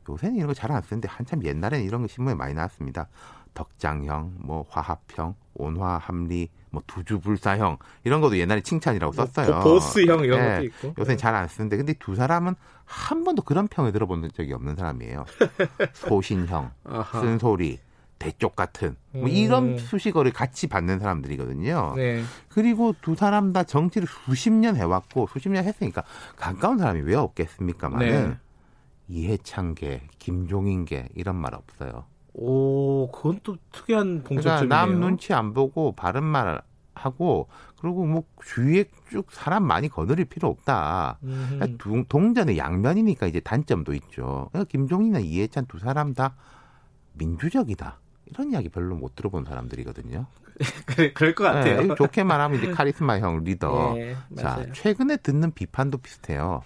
요새는 이런 거 잘 안 쓰는데 한참 옛날에는 이런 거 신문에 많이 나왔습니다. 덕장형, 뭐 화합형, 온화 합리, 뭐 두주불사형 이런 것도 옛날에 칭찬이라고 뭐 썼어요. 뭐, 보스형 이런 네. 것도 있고. 요새는 잘안 쓰는데 근데 두 사람은 한 번도 그런 평을 들어본 적이 없는 사람이에요. <laughs> 소신형, 쓴소리, 대쪽 같은 뭐 이런 음. 수식어를 같이 받는 사람들이거든요. 네. 그리고 두 사람 다 정치를 수십 년 해왔고 수십 년 했으니까 가까운 사람이 왜 없겠습니까만은 네. 이해창계, 김종인계 이런 말 없어요. 오, 그건 또 특이한 봉점이네요. 그러니까 남 눈치 안 보고 바른 말 하고 그리고 뭐 주위에 쭉 사람 많이 거느릴 필요 없다. 그러니까 동전의 양면이니까 이제 단점도 있죠. 그러니까 김종인이나 이해찬 두 사람 다 민주적이다. 이런 이야기 별로 못 들어본 사람들이거든요. <laughs> 그래, 그럴 것 같아요. 네, 좋게 말하면 이제 카리스마 형 리더. 네, <laughs> 자, 최근에 듣는 비판도 비슷해요.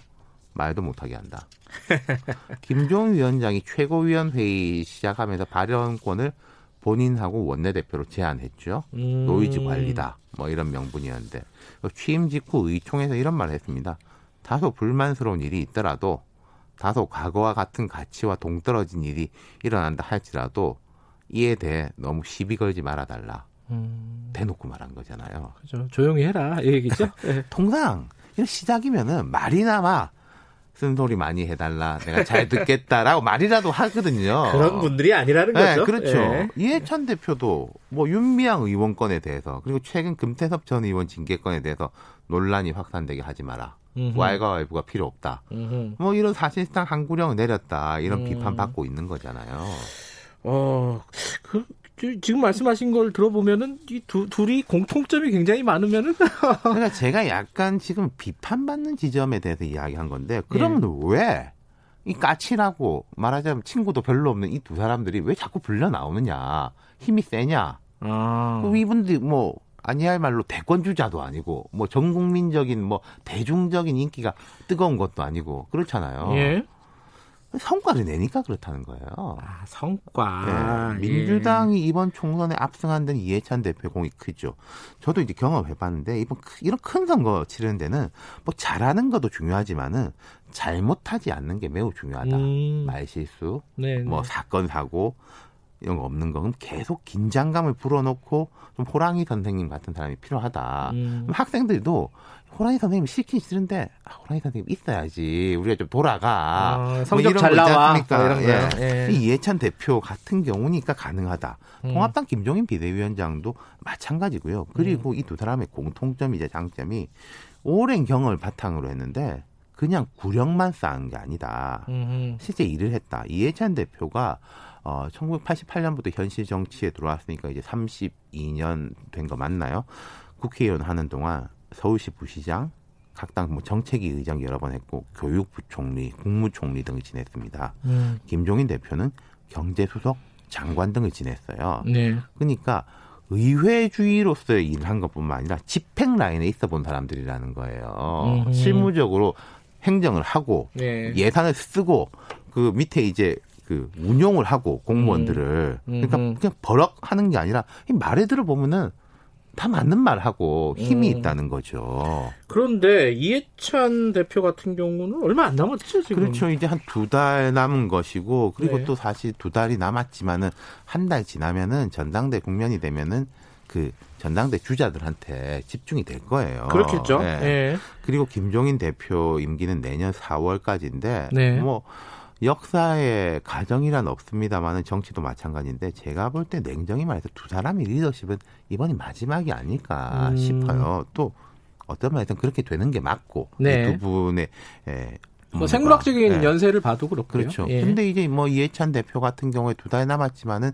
말도 못하게 한다. <laughs> 김종인 위원장이 최고위원회의 시작하면서 발언권을 본인하고 원내대표로 제한했죠. 음. 노이즈 관리다. 뭐 이런 명분이었는데 취임 직후 의총에서 이런 말을 했습니다. 다소 불만스러운 일이 있더라도 다소 과거와 같은 가치와 동떨어진 일이 일어난다 할지라도 이에 대해 너무 시비 걸지 말아달라. 음. 대놓고 말한 거잖아요. 그죠. 조용히 해라. 이 얘기죠. 네. <laughs> 통상 시작이면은 말이나마 쓴소리 많이 해달라. 내가 잘 듣겠다라고 말이라도 하거든요. <laughs> 그런 분들이 아니라는 네, 거죠. 그렇죠. 네. 이해찬 대표도 뭐 윤미향 의원 건에 대해서 그리고 최근 금태섭 전 의원 징계 건에 대해서 논란이 확산되게 하지 마라. 와이가 와이부가 필요 없다. 음흠. 뭐 이런 사실상 한구령을 내렸다. 이런 음. 비판 받고 있는 거잖아요. 어, 그, 지금 말씀하신 걸 들어보면은 이 두, 둘이 공통점이 굉장히 많으면은 <laughs> 그러니까 제가 약간 지금 비판받는 지점에 대해서 이야기한 건데 그러면 예. 왜이 까칠하고 말하자면 친구도 별로 없는 이 두 사람들이 왜 자꾸 불려 나오느냐 힘이 세냐 아. 이분들 뭐 아니할 말로 대권 주자도 아니고 뭐 전 국민적인 뭐 대중적인 인기가 뜨거운 것도 아니고 그렇잖아요. 예. 성과를 내니까 그렇다는 거예요. 아, 성과. 네, 민주당이 예. 이번 총선에 압승한 데는 이해찬 대표의 공이 크죠. 저도 이제 경험해 봤는데 이번 이런 큰 선거 치르는 데는 뭐 잘하는 것도 중요하지만은 잘못하지 않는 게 매우 중요하다. 음. 말실수, 네, 뭐 네. 사건 사고 이런 거 없는 거 그럼 계속 긴장감을 불어넣고 좀 호랑이 선생님 같은 사람이 필요하다. 음. 학생들도 호랑이 선생님 싫긴 싫은데 아, 호랑이 선생님 있어야지 우리가 좀 돌아가 아, 뭐 성적 뭐 잘 나와 뭐 이런 예. 예. 이해찬 대표 같은 경우니까 가능하다 음. 통합당 김종인 비대위원장도 마찬가지고요 그리고 음. 이두 사람의 공통점이자 장점이 오랜 경험을 바탕으로 했는데 그냥 구력만 쌓은 게 아니다 음흠. 실제 일을 했다 이해찬 대표가 어, 1988년부터 현실 정치에 들어왔으니까 이제 32년 된 거 맞나요? 국회의원 하는 동안 서울시 부시장, 각당 뭐 정책위 의장 여러 번 했고 교육부 총리, 국무총리 등을 지냈습니다. 음. 김종인 대표는 경제수석, 장관 등을 지냈어요. 네. 그러니까 의회주의로서의 일을 한 것뿐만 아니라 집행 라인에 있어 본 사람들이라는 거예요. 음. 실무적으로 행정을 하고 네. 예산을 쓰고 그 밑에 이제 그 운용을 하고 공무원들을 음. 그러니까 그냥 버럭 하는 게 아니라 이 말에 들어보면은 다 맞는 말 하고 힘이 음. 있다는 거죠. 그런데 이해찬 대표 같은 경우는 얼마 안 남았죠, 지금. 그렇죠. 이제 한 두 달 남은 것이고 그리고 네. 또 사실 두 달이 남았지만은 한 달 지나면은 전당대 국면이 되면은 그 전당대 주자들한테 집중이 될 거예요. 그렇겠죠. 네. 네. 그리고 김종인 대표 임기는 내년 4월까지인데 네. 뭐 역사에 가정이란 없습니다만은 정치도 마찬가지인데 제가 볼 때 냉정히 말해서 두 사람의 리더십은 이번이 마지막이 아닐까 음. 싶어요. 또 어떤 말에서는 그렇게 되는 게 맞고 네. 두 분의 예, 뭐 생물학적인 네. 연세를 봐도 그렇고요. 그렇죠. 예. 근데 이제 뭐 이해찬 대표 같은 경우에 두 달 남았지만은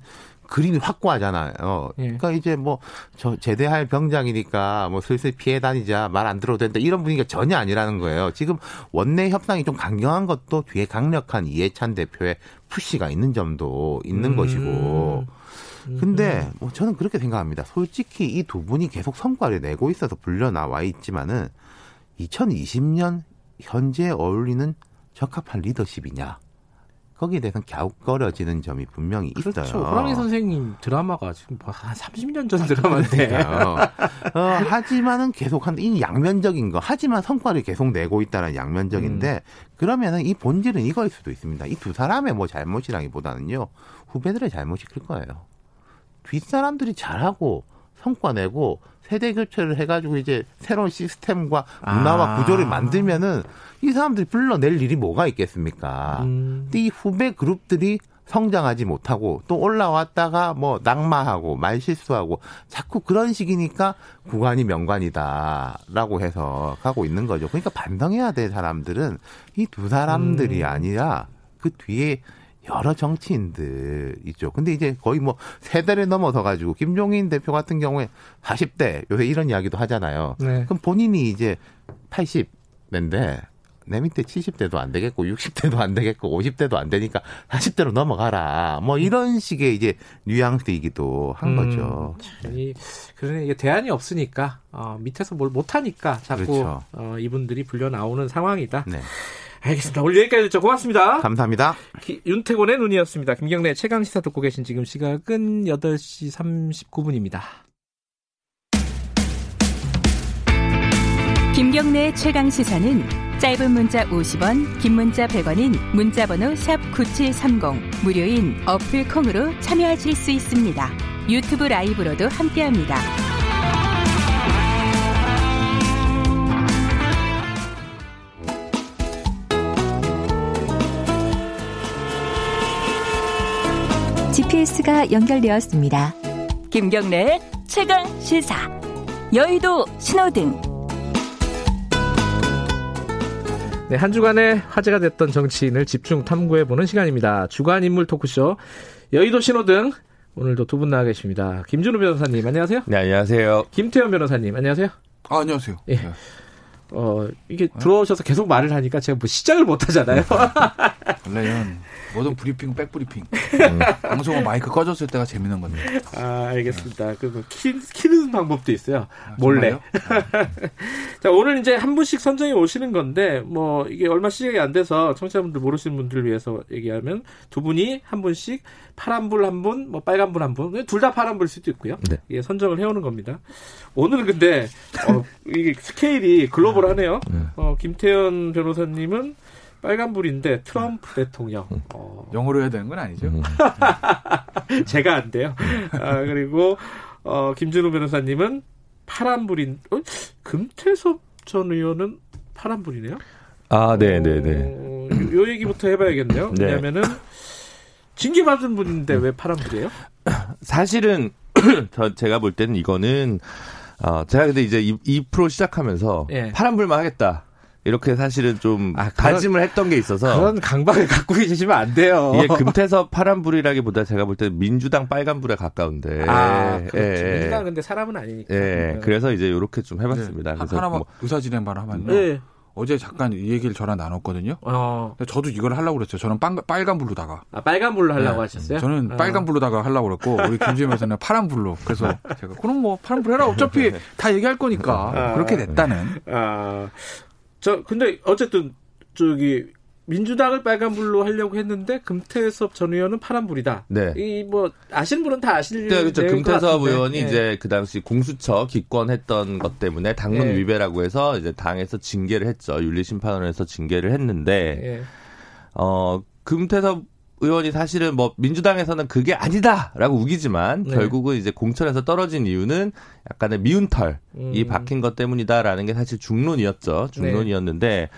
그림이 확고하잖아요. 예. 그러니까 이제 뭐 저 제대할 병장이니까 뭐 슬슬 피해 다니자 말 안 들어도 된다 이런 분위기가 전혀 아니라는 거예요. 지금 원내 협상이 좀 강경한 것도 뒤에 강력한 이해찬 대표의 푸시가 있는 점도 있는 음. 것이고. 근데 뭐 저는 그렇게 생각합니다. 솔직히 이 두 분이 계속 성과를 내고 있어서 불려 나와 있지만은 2020년 현재 어울리는 적합한 리더십이냐? 거기에 대해서는 갸웃거려지는 점이 분명히 있어요. 그렇죠. 호랑이 선생님 드라마가 지금 뭐한 30년 전 드라마인데. <laughs> 어, 하지만은 계속 한, 이 양면적인 거. 하지만 성과를 계속 내고 있다는 양면적인데, 음. 그러면은 이 본질은 이거일 수도 있습니다. 이 두 사람의 뭐 잘못이라기보다는요, 후배들의 잘못이 클 거예요. 뒷사람들이 잘하고, 성과 내고, 세대 교체를 해가지고 이제 새로운 시스템과 문화와 아. 구조를 만들면은 이 사람들이 불러낼 일이 뭐가 있겠습니까? 음. 이 후배 그룹들이 성장하지 못하고 또 올라왔다가 뭐 낙마하고 말실수하고 자꾸 그런 식이니까 구간이 명관이다라고 해서 가고 있는 거죠. 그러니까 반성해야 될 사람들은 이 두 사람들이 음. 아니라 그 뒤에 여러 정치인들 있죠. 근데 이제 거의 뭐 세대를 넘어서 가지고 김종인 대표 같은 경우에 40대 요새 이런 이야기도 하잖아요. 네. 그럼 본인이 이제 80대인데 내 밑에 70대도 안 되겠고 60대도 안 되겠고 50대도 안 되니까 40대로 넘어가라. 뭐 이런 식의 이제 뉘앙스이기도 한 음, 거죠. 이, 그러네 이게 대안이 없으니까 어, 밑에서 뭘 못하니까 자꾸 그렇죠. 어, 이분들이 불려 나오는 상황이다. 네. 알겠습니다. 오늘 여기까지 듣죠. 고맙습니다. 감사합니다. 기, 윤태곤의 눈이었습니다. 김경래 최강 시사 듣고 계신 지금 시각은 8시 39분입니다. 김경래 최강 시사는 짧은 문자 50원, 긴 문자 100원인 문자번호 샵 9730 무료인 어플 콩으로 참여하실 수 있습니다. 유튜브 라이브로도 함께합니다. GPS가 연결되었습니다. 김경래 최강 시사. 여의도 신호등. 네, 한 주간의 화제가 됐던 정치인을 집중 탐구해보는 시간입니다. 주간 인물 토크쇼 여의도 신호등. 오늘도 두 분 나와 계십니다. 김준우 변호사님, 안녕하세요. 네, 안녕하세요. 김태현 변호사님, 안녕하세요. 아, 안녕하세요. 예. 네. 어, 이게 들어오셔서 계속 말을 하니까 제가 뭐 시작을 못 하잖아요. <laughs> 원래는 모든 브리핑 back briefing. 음. 방송은 마이크 꺼졌을 때가 재밌는 겁니다. 아 알겠습니다. 그거 키, 키는 방법도 있어요. 아, 몰래. <laughs> 자 오늘 이제 한 분씩 선정해 오시는 건데 뭐 이게 얼마 시작이 안 돼서 청취자분들 모르시는 분들을 위해서 얘기하면 두 분이 한 분씩 파란 불 한 분, 뭐 빨간 불 한 분, 둘 다 파란 불일 수도 있고요. 네. 예, 선정을 해오는 겁니다. 오늘은 근데 어, 이게 스케일이 글로벌 하네요. 네. 어, 김태현 변호사님은 빨간불인데 트럼프 대통령. 음. 어. 영어로 해야 되는 건 아니죠? 음. 제가 안 돼요. 아, 그리고 어, 김준우 변호사님은 파란불인 어? 금태섭 전 의원은 파란불이네요. 아, 네, 네, 네. 어, 요, 얘기부터 해봐야겠네요. 네. 왜냐하면은 징계 받은 분인데 왜 파란불이에요? 사실은 <clears throat> 저 제가 볼 때는 이거는 어 제가 근데 이제 이, 이 프로 시작하면서 예. 파란불만 하겠다. 이렇게 사실은 좀 아, 그런, 다짐을 했던 게 있어서 그런 강박을 갖고 계시면 안 돼요. 이게 금태섭 파란불이라기보다 제가 볼 때 민주당 빨간불에 가까운데. 아, 그렇죠. 예, 민주당 근데 사람은 아니니까. 예, 네. 그래서 이제 이렇게 좀 해봤습니다. 네. 그래서 하나만 뭐, 의사 진행 바를 하면요. 네. 어제 잠깐 이 얘기를 저랑 나눴거든요. 어. 저도 이걸 하려고 그랬어요. 저는 빨, 빨간 불로다가. 아, 빨간 불로 하려고 네. 하셨어요? 저는 어. 빨간 불로다가 하려고 그랬고, 우리 김지현에서는 파란 불로. 그래서 제가, 그럼 뭐, 파란 불 해라. 어차피 네. 다 얘기할 거니까. 아. 그렇게 됐다는. 아. 저, 근데 어쨌든, 저기, 민주당을 빨간불로 하려고 했는데 금태섭 전 의원은 파란불이다. 네. 이 뭐 아시는 분은 다 아실 네, 그렇죠. 금태섭 의원이 네. 이제 그 당시 공수처 기권했던 것 때문에 당론 네. 위배라고 해서 이제 당에서 징계를 했죠. 윤리심판원에서 징계를 했는데 네. 어 금태섭 의원이 사실은 뭐 민주당에서는 그게 아니다라고 우기지만 네. 결국은 이제 공천에서 떨어진 이유는 약간의 미운 털이 음. 박힌 것 때문이다라는 게 사실 중론이었죠. 중론이었는데 네.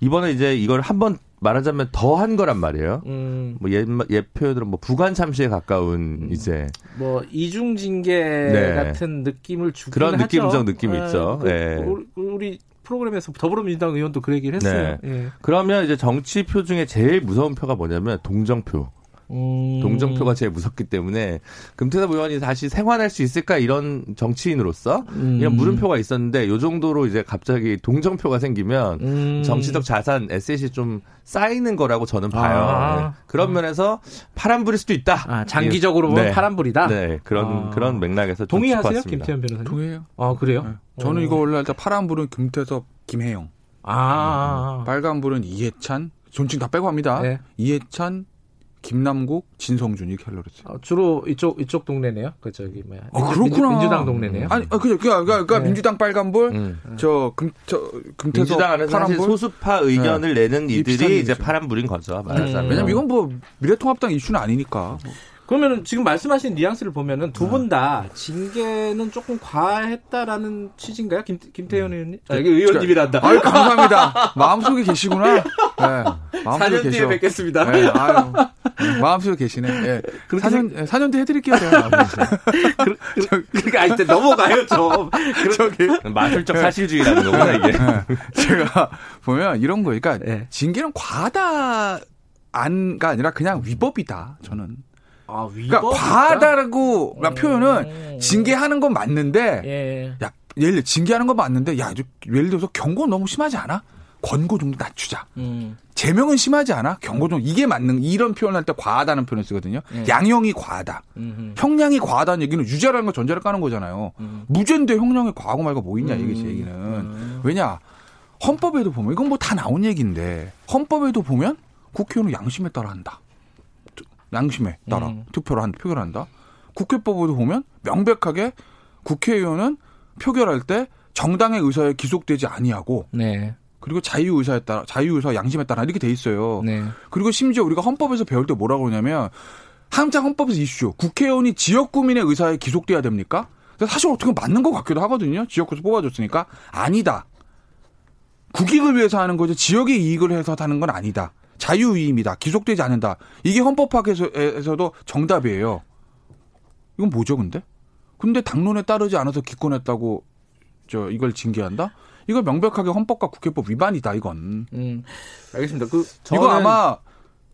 이번에 이제 이걸 한번 말하자면 더한 거란 말이에요. 음. 뭐 옛, 옛 표현으로 뭐 부관 참시에 가까운 음. 이제 뭐 이중 징계 네. 같은 느낌을 주긴 그런 느낌적 느낌이 네. 있죠. 그, 네. 우리 프로그램에서 더불어민주당 의원도 그 얘기를 했어요. 네. 예. 그러면 이제 정치표 중에 제일 무서운 표가 뭐냐면 동정표. 음. 동정표가 제일 무섭기 때문에 금태섭 의원이 다시 생활할 수 있을까 이런 정치인으로서 음. 이런 물음표가 있었는데 요 정도로 이제 갑자기 동정표가 생기면 음. 정치적 자산 에셋이 좀 쌓이는 거라고 저는 봐요. 아. 네. 그런 면에서 파란불일 수도 있다. 아, 장기적으로 보면 네. 파란불이다. 네 그런 아. 그런 맥락에서 동의하세요, 김태현 변호사님? 동의해요. 아 그래요? 네. 저는 이거 원래 파란불은 김태섭, 김혜영. 아. 빨간불은 이해찬. 존칭 다 빼고 합니다. 네. 이해찬, 김남국, 진성준 이렇게 하려고 그랬어요. 어, 주로 이쪽 이쪽 동네네요. 그 저기 뭐야. 아, 그렇구나. 민주, 당 동네네요. 아니, 아, 그냥 그러니까, 그러니까 네. 민주당 빨간불, 음. 저금 저 금태섭 민주당 안에서 사실 소수파 의견을 네. 내는 이들이 이제 파란불인 거죠. 말하자면. 음. 왜냐면 이건 뭐 미래통합당 이슈는 아니니까. 그러면은 지금 말씀하신 뉘앙스를 보면은 두 분다 네. 징계는 조금 과했다라는 취지인가요? 김, 김태현 음. 의원님? 아, 이게 의원님이란다. 아유, 감사합니다. 마음속에 계시구나. 네. <laughs> 마음속에 4년 뒤에 뵙겠습니다. 네, 아유, 마음속에 계시네. 네. 4년, 4년 뒤에 해드릴게요, 제가. 그, 그, 그러니까, 이제 넘어가요, 좀. 저기. 마술적 사실주의라는 거구나, 이게. 제가 보면 이런 거, 그러니까 네. 징계는 과하다, 안가 아니라 그냥 위법이다, 저는. 아, 그러니까 과하다라고 음. 표현은 징계하는 건 맞는데 예. 야 예를 들어 징계하는 건 맞는데 야 예를 들어서 경고 너무 심하지 않아? 권고 정도 낮추자. 음. 제명은 심하지 않아? 경고 정 이게 맞는 이런 표현할 때 과하다는 표현을 쓰거든요. 예. 양형이 과하다. 음흠. 형량이 과하다는 얘기는 유죄라는 거 전제를 까는 거잖아요. 음. 무죄인데 형량이 과하고 말고 뭐 있냐 이게 제 얘기는. 음. 왜냐 헌법에도 보면 이건 뭐 다 나온 얘기인데 헌법에도 보면 국회의원은 양심에 따라 한다. 양심에 따라 음. 투표를 한 표결을 한다. 국회법에도 보면 명백하게 국회의원은 표결할 때 정당의 의사에 기속되지 아니하고 네. 그리고 자유 의사에 따라 자유 의사 양심에 따라 이렇게 돼 있어요. 네. 그리고 심지어 우리가 헌법에서 배울 때 뭐라고 그러냐면 항상 헌법에서 이슈 국회의원이 지역 구민의 의사에 기속돼야 됩니까? 사실 어떻게 맞는 것 같기도 하거든요. 지역구에서 뽑아줬으니까 아니다. 국익을 위해서 하는 거지 지역의 이익을 해서 하는 건 아니다. 자유의입니다. 기속되지 않는다. 이게 헌법학에서도 정답이에요. 이건 뭐죠, 근데? 근데 당론에 따르지 않아서 기권했다고 저 이걸 징계한다? 이거 명백하게 헌법과 국회법 위반이다 이건. 음, 알겠습니다. 그 이거 아마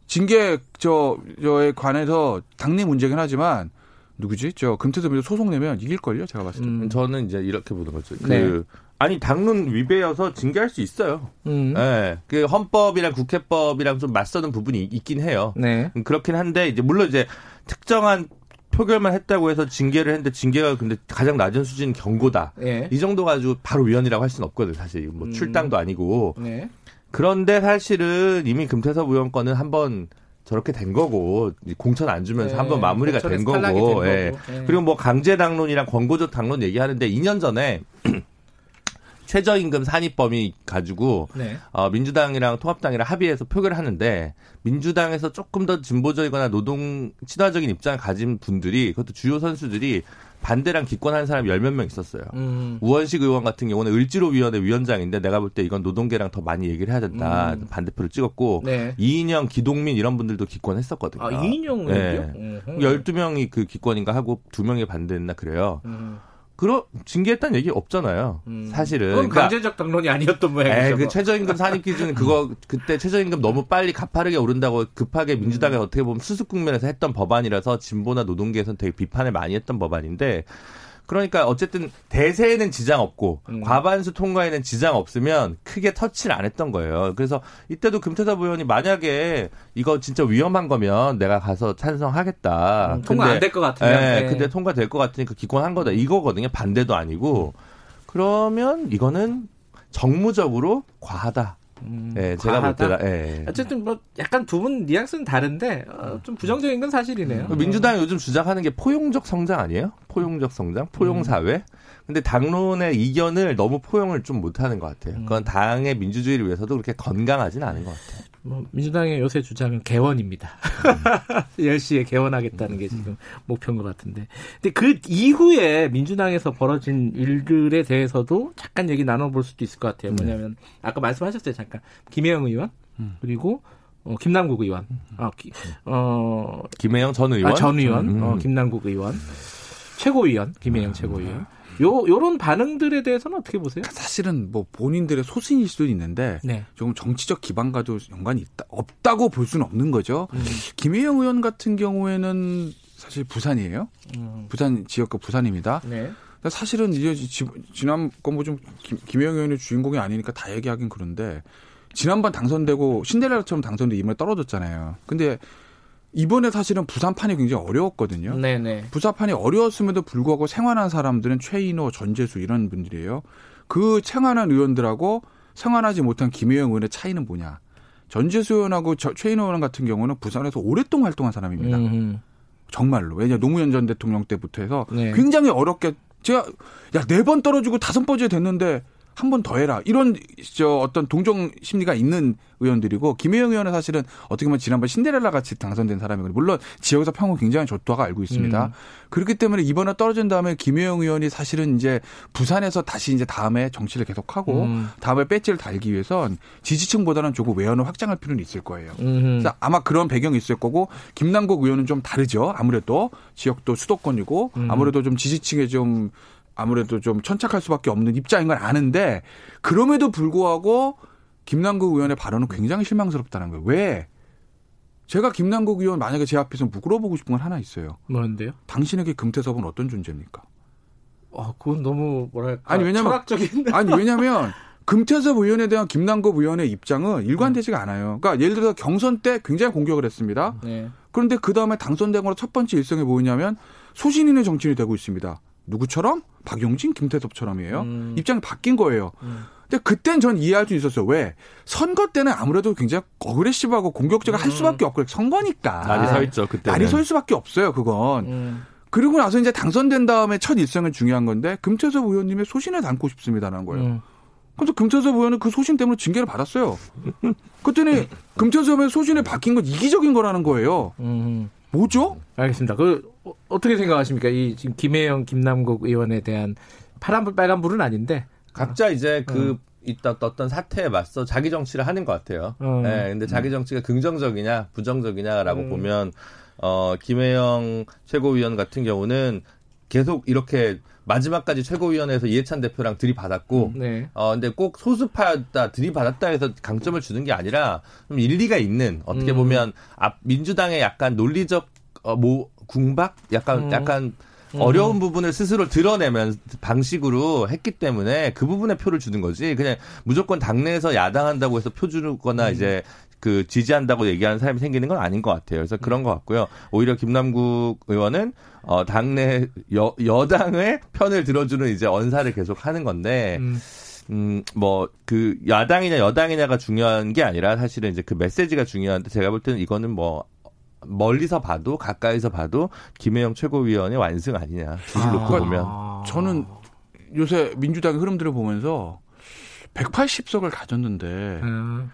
징계 저 저에 관해서 당내 문제긴 하지만 누구지? 저 금태섭이 소송 내면 이길 걸요? 제가 봤을 때. 음, 저는 이제 이렇게 보는 거죠. 그 네. 아니 당론 위배여서 징계할 수 있어요. 음. 네, 그 헌법이랑 국회법이랑 좀 맞서는 부분이 있긴 해요. 네. 음, 그렇긴 한데 이제 물론 이제 특정한 표결만 했다고 해서 징계를 했는데 징계가 근데 가장 낮은 수준 경고다. 네. 이 정도 가지고 바로 위헌이라고 할 수는 없거든 사실 뭐 음. 출당도 아니고. 네. 그런데 사실은 이미 금태섭 의원 건은 한번 저렇게 된 거고 공천 안 주면서 네, 한번 마무리가 된 거고, 된 거고. 예. 네. 그리고 뭐 강제 당론이랑 권고적 당론 얘기하는데 2년 전에 최저임금 산입범위 가지고 네. 어, 민주당이랑 통합당이랑 합의해서 표결을 하는데 민주당에서 조금 더 진보적이거나 노동 친화적인 입장을 가진 분들이 그것도 주요 선수들이 반대랑 기권하는 사람이 열 몇 명 있었어요. 음. 우원식 의원 같은 경우는 을지로위원회 위원장인데 내가 볼 때 이건 노동계랑 더 많이 얘기를 해야 된다. 음. 반대표를 찍었고 네. 이인영, 기동민 이런 분들도 기권했었거든요. 아, 이인영은요? 네. 음. 12명이 그 기권인가 하고 2명이 반대했나 그래요. 음. 그런 징계했다는 얘기 없잖아요. 음. 사실은. 그건 그러니까 강제적 당론이 아니었던 모양이죠. 그 최저임금 산입 기준 그거 그때 최저임금 너무 빨리 가파르게 오른다고 급하게 민주당이 음. 어떻게 보면 수습 국면에서 했던 법안이라서 진보나 노동계에서는 되게 비판을 많이 했던 법안인데 그러니까 어쨌든 대세에는 지장 없고 음. 과반수 통과에는 지장 없으면 크게 터치를 안 했던 거예요. 그래서 이때도 금태섭 의원이 만약에 이거 진짜 위험한 거면 내가 가서 찬성하겠다. 음, 통과 안 될 것 같으면. 네, 네. 근데 통과될 것 같으니까 기권한 거다. 이거거든요. 반대도 아니고. 그러면 이거는 정무적으로 과하다. 음, 네, 제가 볼 때가. 예. 어쨌든 뭐 약간 두 분 뉘앙스는 다른데 어, 좀 부정적인 건 사실이네요. 음. 민주당이 요즘 주장하는 게 포용적 성장 아니에요? 포용적 성장, 포용 사회. 음. 근데 당론의 이견을 너무 포용을 좀 못하는 것 같아요. 그건 당의 민주주의를 위해서도 그렇게 건강하지는 않은 것 같아요. 뭐 민주당의 요새 주장은 개원입니다. <laughs> 10시에 개원하겠다는 게 지금 목표인 것 같은데. 근데 그 이후에 민주당에서 벌어진 일들에 대해서도 잠깐 얘기 나눠볼 수도 있을 것 같아요. 뭐냐면 아까 말씀하셨어요 잠깐 김혜영 의원 그리고 어, 김남국 의원, 어, 기, 어 김혜영 전 의원, 아, 전 의원, 음. 어, 김남국 의원, 최고위원 김혜영 최고위원. 요 요런 반응들에 대해서는 어떻게 보세요? 사실은 뭐 본인들의 소신일 수도 있는데 네. 조금 정치적 기반과도 연관이 있다 없다고 볼 수는 없는 거죠. 음. 김혜영 의원 같은 경우에는 사실 부산이에요. 음. 부산 지역과 부산입니다. 네. 사실은 이제 지난 건뭐 좀 김혜영 의원의 주인공이 아니니까 다 얘기하긴 그런데 지난번 당선되고 신데렐라처럼 당선돼 이번에 떨어졌잖아요. 근데 이번에 사실은 부산판이 굉장히 어려웠거든요. 네네. 부산판이 어려웠음에도 불구하고 생활한 사람들은 최인호, 전재수 이런 분들이에요. 그 생활한 의원들하고 생활하지 못한 김혜영 의원의 차이는 뭐냐? 전재수 의원하고 저, 최인호 의원 같은 경우는 부산에서 오랫동안 활동한 사람입니다. 음흠. 정말로. 왜냐 노무현 전 대통령 때부터 해서 네. 굉장히 어렵게 제가 야 네 번 떨어지고 다섯 번째 됐는데 한 번 더 해라. 이런 저 어떤 동정 심리가 있는 의원들이고 김혜영 의원은 사실은 어떻게 보면 지난번 신데렐라 같이 당선된 사람이거든요. 물론 지역에서 평은 굉장히 좋다고 알고 있습니다. 음. 그렇기 때문에 이번에 떨어진 다음에 김혜영 의원이 사실은 이제 부산에서 다시 이제 다음에 정치를 계속하고 음. 다음에 배지를 달기 위해선 지지층보다는 조금 외연을 확장할 필요는 있을 거예요. 음. 그래서 아마 그런 배경이 있을 거고 김남국 의원은 좀 다르죠. 아무래도 지역도 수도권이고 음. 아무래도 좀 지지층에 좀 아무래도 좀 천착할 수밖에 없는 입장인 걸 아는데 그럼에도 불구하고 김남국 의원의 발언은 굉장히 실망스럽다는 거예요. 왜? 제가 김남국 의원 만약에 제 앞에서 물어보고 싶은 건 하나 있어요. 뭔데요? 당신에게 금태섭은 어떤 존재입니까? 아, 그건 너무 뭐랄까 아니 왜냐면 철학적인 <laughs> 아니 왜냐면 금태섭 의원에 대한 김남국 의원의 입장은 일관되지가 않아요. 그러니까 예를 들어서 경선 때 굉장히 공격을 했습니다. 네. 그런데 그 다음에 당선된 거첫 번째 일성이 뭐냐면 소신 있는 정치인이 되고 있습니다. 누구처럼? 박용진, 김태섭처럼이에요. 음. 입장이 바뀐 거예요. 음. 근데 그땐 전 이해할 수 있었어요. 왜? 선거 때는 아무래도 굉장히 어그레시브하고 공격적으로 음. 할 수밖에 없고 선거니까. 날이 서 있죠. 그때 날이 설 수밖에 없어요. 그건. 음. 그리고 나서 이제 당선된 다음에 첫 일성은 중요한 건데 금태섭 의원님의 소신을 담고 싶습니다라는 거예요. 음. 그래서 금태섭 의원은 그 소신 때문에 징계를 받았어요. 그랬더니 <laughs> 금태섭의 소신이 바뀐 건 이기적인 거라는 거예요. 음. 뭐죠? 알겠습니다. 그 어, 떻게 생각하십니까? 이 지금 김혜영, 김남국 의원에 대한 파란불, 빨간불은 아닌데 각자 이제 그 음. 있다 어떤 사태에 맞서 자기 정치를 하는 것 같아요. 음. 네, 근데 자기 정치가 긍정적이냐 부정적이냐라고 음. 보면 어 김혜영 최고위원 같은 경우는 계속 이렇게 마지막까지 최고위원회에서 이해찬 대표랑 들이받았고, 음, 네. 어, 근데 꼭 소수파였다, 들이받았다 해서 강점을 주는 게 아니라, 좀 일리가 있는, 어떻게 음. 보면, 앞, 민주당의 약간 논리적, 어, 뭐, 궁박? 약간, 음. 약간, 음. 어려운 부분을 스스로 드러내면 방식으로 했기 때문에 그 부분에 표를 주는 거지. 그냥 무조건 당내에서 야당한다고 해서 표 주거나 음. 이제 그 지지한다고 얘기하는 사람이 생기는 건 아닌 것 같아요. 그래서 그런 것 같고요. 오히려 김남국 의원은 어 당내 여, 여당의 편을 들어주는 이제 언사를 계속 하는 건데 음. 음, 뭐, 그, 야당이냐 여당이냐가 중요한 게 아니라 사실은 이제 그 메시지가 중요한데 제가 볼 때는 이거는 뭐, 멀리서 봐도 가까이서 봐도 김혜영 최고위원의 완승 아니냐. 지지 놓고 아, 보면. 저는 요새 민주당의 흐름들을 보면서 180석을 가졌는데 음.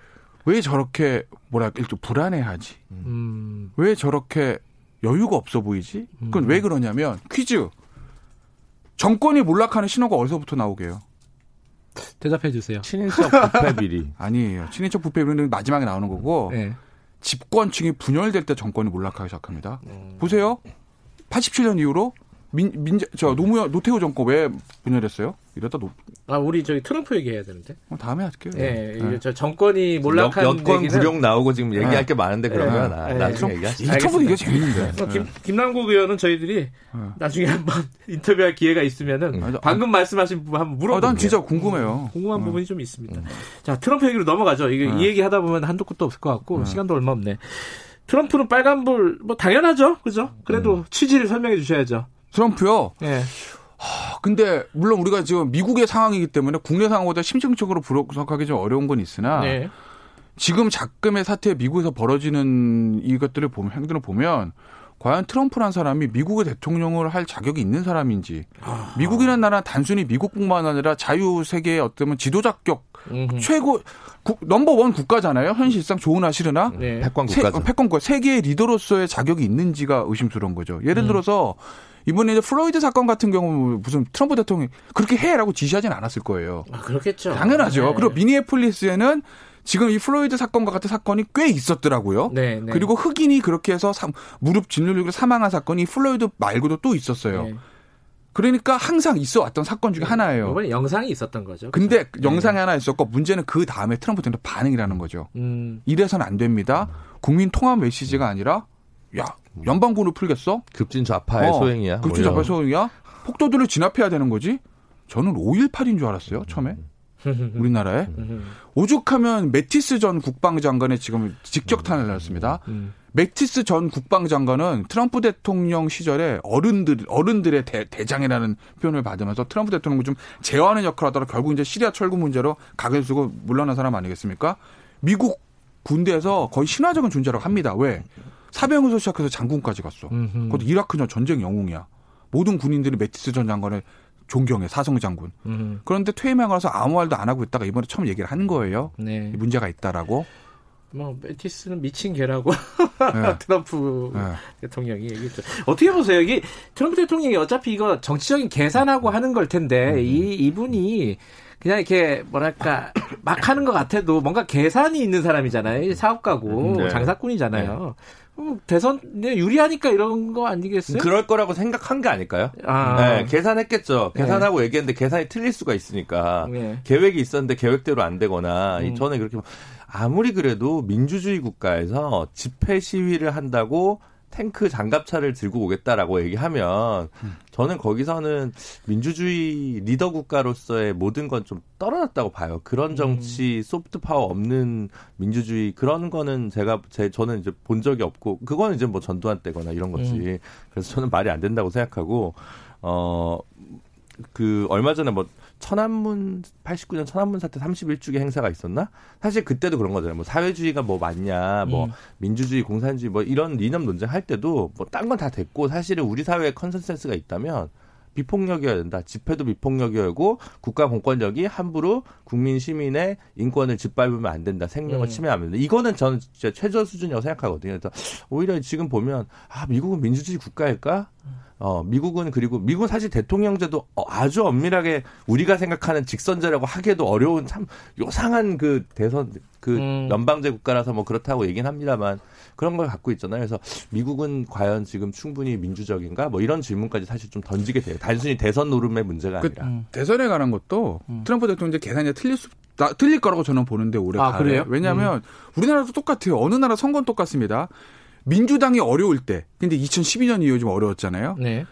왜 저렇게 뭐랄까 일종 불안해하지? 음. 왜 저렇게 여유가 없어 보이지? 그건 음. 왜 그러냐면 퀴즈 정권이 몰락하는 신호가 어디서부터 나오게요? 대답해 주세요. 친인척 부패 비리 <laughs> 아니에요. 친인척 부패 비리는 마지막에 나오는 거고 네. 집권층이 분열될 때 정권이 몰락하기 시작합니다. 음. 보세요. 87년 이후로 민, 민자, 저 노무현, 노태우 정권 왜 분열했어요? 이러다 노. 아, 우리 저기 트럼프 얘기해야 되는데. 어, 다음에 할게요. 예, 네. 저 정권이 몰락한. 여, 권 구령 나오고 지금 얘기할 네. 게 많은데 그러면 네. 아, 네. 나중에 얘기하지. 트럼프 얘기가 재밌는데. 어, 김, 김남국 의원은 저희들이 네. 나중에 한번 <laughs> 인터뷰할 기회가 있으면은 음. 방금 말씀하신 부분 한번 물어볼게요. 아, 난 진짜 궁금해요. 궁금한 음. 부분이 좀 있습니다. 음. 자, 트럼프 얘기로 넘어가죠. 이게 이 얘기 하다 보면 한도 끝도 없을 것 같고 시간도 얼마 없네. 트럼프는 빨간불 뭐 당연하죠, 그죠? 그래도 음. 취지를 설명해 주셔야죠. 트럼프요. 예. 하, 근데 물론 우리가 지금 미국의 상황이기 때문에 국내 상황보다 심층적으로 분석하기 좀 어려운 건 있으나 네. 지금 작금의 사태에 미국에서 벌어지는 이것들을 보면 행동을 보면 과연 트럼프란 사람이 미국의 대통령을 할 자격이 있는 사람인지 아. 미국이라는 나라는 단순히 미국뿐만 아니라 자유 세계의 어떤 지도자격 음흠. 최고 국, number one 국가잖아요. 현실상 좋으나 싫으나 네. 패권 국가 패권 국가 세계의 리더로서의 자격이 있는지가 의심스러운 거죠. 예를 음. 들어서 이번에 이제 플로이드 사건 같은 경우 무슨 트럼프 대통령이 그렇게 해라고 지시하진 않았을 거예요. 아, 그렇겠죠. 당연하죠. 네. 그리고 미니애폴리스에는 지금 이 플로이드 사건과 같은 사건이 꽤 있었더라고요. 네, 네. 그리고 흑인이 그렇게 해서 사, 무릎 짓누르기로 사망한 사건이 플로이드 말고도 또 있었어요. 네. 그러니까 항상 있어 왔던 사건 중에 하나예요. 이번에 영상이 있었던 거죠. 근데 그렇죠? 영상이 하나 있었고 문제는 그 다음에 트럼프 대통령 반응이라는 거죠. 음. 이래서는 안 됩니다. 국민 통합 메시지가 아니라 야 연방군을 풀겠어? 급진 좌파의 어, 소행이야. 급진 좌파의 소행이야? 폭도들을 진압해야 되는 거지? 저는 5.18인 줄 알았어요, 처음에. <laughs> 우리나라에. 오죽하면 매티스 전 국방장관의 지금 직격탄을 날렸습니다. 매티스 전 국방장관은 트럼프 대통령 시절에 어른들 어른들의 대, 대장이라는 표현을 받으면서 트럼프 대통령을 좀 제어하는 역할을 하다가 결국 이제 시리아 철구 문제로 각을 쓰고 물러난 사람 아니겠습니까? 미국 군대에서 거의 신화적인 존재라고 합니다. 왜? 사병에서 시작해서 장군까지 갔어. 그것도 이라크전 전쟁 영웅이야. 모든 군인들이 매티스 전 장관을 존경해 사성 장군. 음. 그런데 퇴임하고 나서 아무 말도 안 하고 있다가 이번에 처음 얘기를 하는 거예요. 네. 문제가 있다라고. 뭐 매티스는 미친 개라고 네. <laughs> 트럼프 네. 대통령이 얘기했죠. 어떻게 보세요? 이게 트럼프 대통령이 어차피 이거 정치적인 계산하고 하는 걸 텐데 음. 이 이분이 그냥 이렇게 뭐랄까 막 하는 것 같아도 뭔가 계산이 있는 사람이잖아요. 사업가고 네. 장사꾼이잖아요. 네. 어, 대선 네, 유리하니까 이런 거 아니겠어요? 그럴 거라고 생각한 게 아닐까요? 아. 네, 계산했겠죠. 네. 계산하고 네. 얘기했는데 계산이 틀릴 수가 있으니까 네. 계획이 있었는데 계획대로 안 되거나 음. 저는 그렇게 아무리 그래도 민주주의 국가에서 집회 시위를 한다고 탱크 장갑차를 들고 오겠다라고 얘기하면 저는 거기서는 민주주의 리더 국가로서의 모든 건 좀 떨어졌다고 봐요. 그런 음. 정치 소프트 파워 없는 민주주의 그런 거는 제가 제 저는 이제 본 적이 없고 그거는 이제 뭐 전두환 때거나 이런 거지. 음. 그래서 저는 말이 안 된다고 생각하고 어 그 얼마 전에 뭐 천안문 89년 천안문 사태 31주기 행사가 있었나? 사실 그때도 그런 거잖아요. 뭐 사회주의가 뭐 맞냐, 뭐 음. 민주주의, 공산주의 뭐 이런 이념 논쟁할 때도 뭐 딴 건 다 됐고 사실은 우리 사회에 consensus가 있다면 비폭력이어야 된다. 집회도 비폭력이어야 하고 국가 공권력이 함부로 국민 시민의 인권을 짓밟으면 안 된다. 생명을 음. 침해하면 안 된다. 이거는 저는 진짜 최저 수준이라고 생각하거든요. 그래서 오히려 지금 보면 아 미국은 민주주의 국가일까? 어, 미국은 그리고 미국은 사실 대통령제도 어, 아주 엄밀하게 우리가 생각하는 직선제라고 하기에도 어려운 참 요상한 그 대선 그 음. 연방제 국가라서 뭐 그렇다고 얘기는 합니다만 그런 걸 갖고 있잖아요. 그래서 미국은 과연 지금 충분히 민주적인가? 뭐 이런 질문까지 사실 좀 던지게 돼요. 단순히 대선 노름의 문제가 그 아니라. 음. 대선에 관한 것도 음. 트럼프 대통령 계산이 틀릴 수 나, 틀릴 거라고 저는 보는데 올해 아, 그래요? 왜냐하면 음. 우리나라도 똑같아요. 어느 나라 선거는 똑같습니다. 민주당이 어려울 때, 근데 2012년 이후 좀 어려웠잖아요. 네.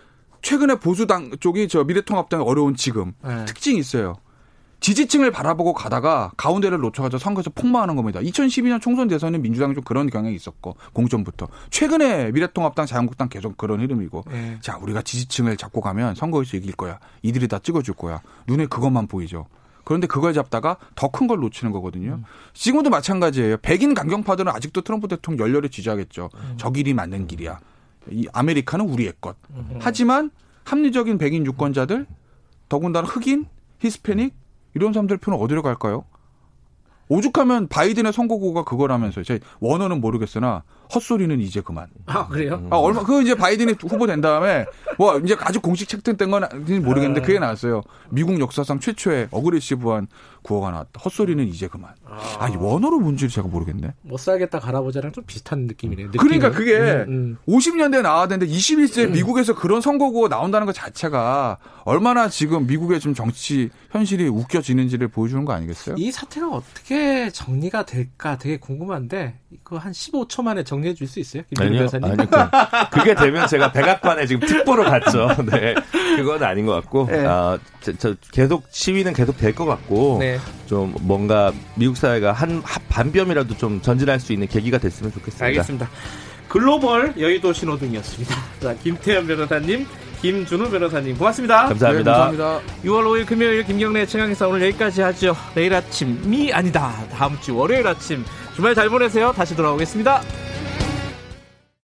최근에 보수당 쪽이 저 미래통합당이 어려운 지금 네. 특징이 있어요. 지지층을 바라보고 가다가 가운데를 놓쳐가지고 선거에서 폭망하는 겁니다. 2012년 총선 대선은 민주당이 좀 그런 경향이 있었고 공전부터 최근에 미래통합당, 자유한국당 계속 그런 흐름이고 네. 자 우리가 지지층을 잡고 가면 선거에서 이길 거야. 이들이 다 찍어줄 거야. 눈에 그것만 보이죠. 그런데 그걸 잡다가 더 큰 걸 놓치는 거거든요. 음. 지금도 마찬가지예요. 백인 강경파들은 아직도 트럼프 대통령 열렬히 지지하겠죠. 음. 저 길이 맞는 길이야. 이 아메리카는 우리의 것. 음. 하지만 합리적인 백인 유권자들, 더군다나 흑인, 히스패닉 이런 사람들 표는 어디로 갈까요? 오죽하면 바이든의 선거구가 그거라면서요. 제 원어는 모르겠으나 헛소리는 이제 그만. 아 그래요? 아 얼마 그 이제 바이든이 후보 된 다음에 뭐 이제 아직 공식 책정된 건 모르겠는데 아. 그게 나왔어요. 미국 역사상 최초의 어그레시브한 구호가 나왔다. 헛소리는 이제 그만. 아, 아 원어로 뭔지 제가 모르겠네. 못 살겠다 갈아보자랑 좀 비슷한 느낌이네요. 느낌은. 그러니까 그게 음, 음. 50년대에 나왔는데 21세기 음. 미국에서 그런 선거구가 나온다는 것 자체가 얼마나 지금 미국의 좀 정치 현실이 웃겨지는지를 보여주는 거 아니겠어요? 이 사태가 어떻게 정리가 될까 되게 궁금한데 이거 한 15초 만에 정리 해 줄 수 있어요? 아니요. 아니, 그, 그게 되면 제가 백악관에 지금 특보로 갔죠. <laughs> 네. 그건 아닌 것 같고 네. 아, 저, 저 계속 시위는 계속 될 것 같고 네. 좀 뭔가 미국 사회가 한 반뼘이라도 좀 전진할 수 있는 계기가 됐으면 좋겠습니다. 알겠습니다. 글로벌 여의도 신호등이었습니다. <laughs> 자, 김태현 변호사님, 김준우 변호사님 고맙습니다. 감사합니다. 네, 감사합니다. 6월 5일 금요일 김경래 최강의사 오늘 여기까지 하죠. 내일 아침이 아니다. 다음 주 월요일 아침 주말 잘 보내세요. 다시 돌아오겠습니다.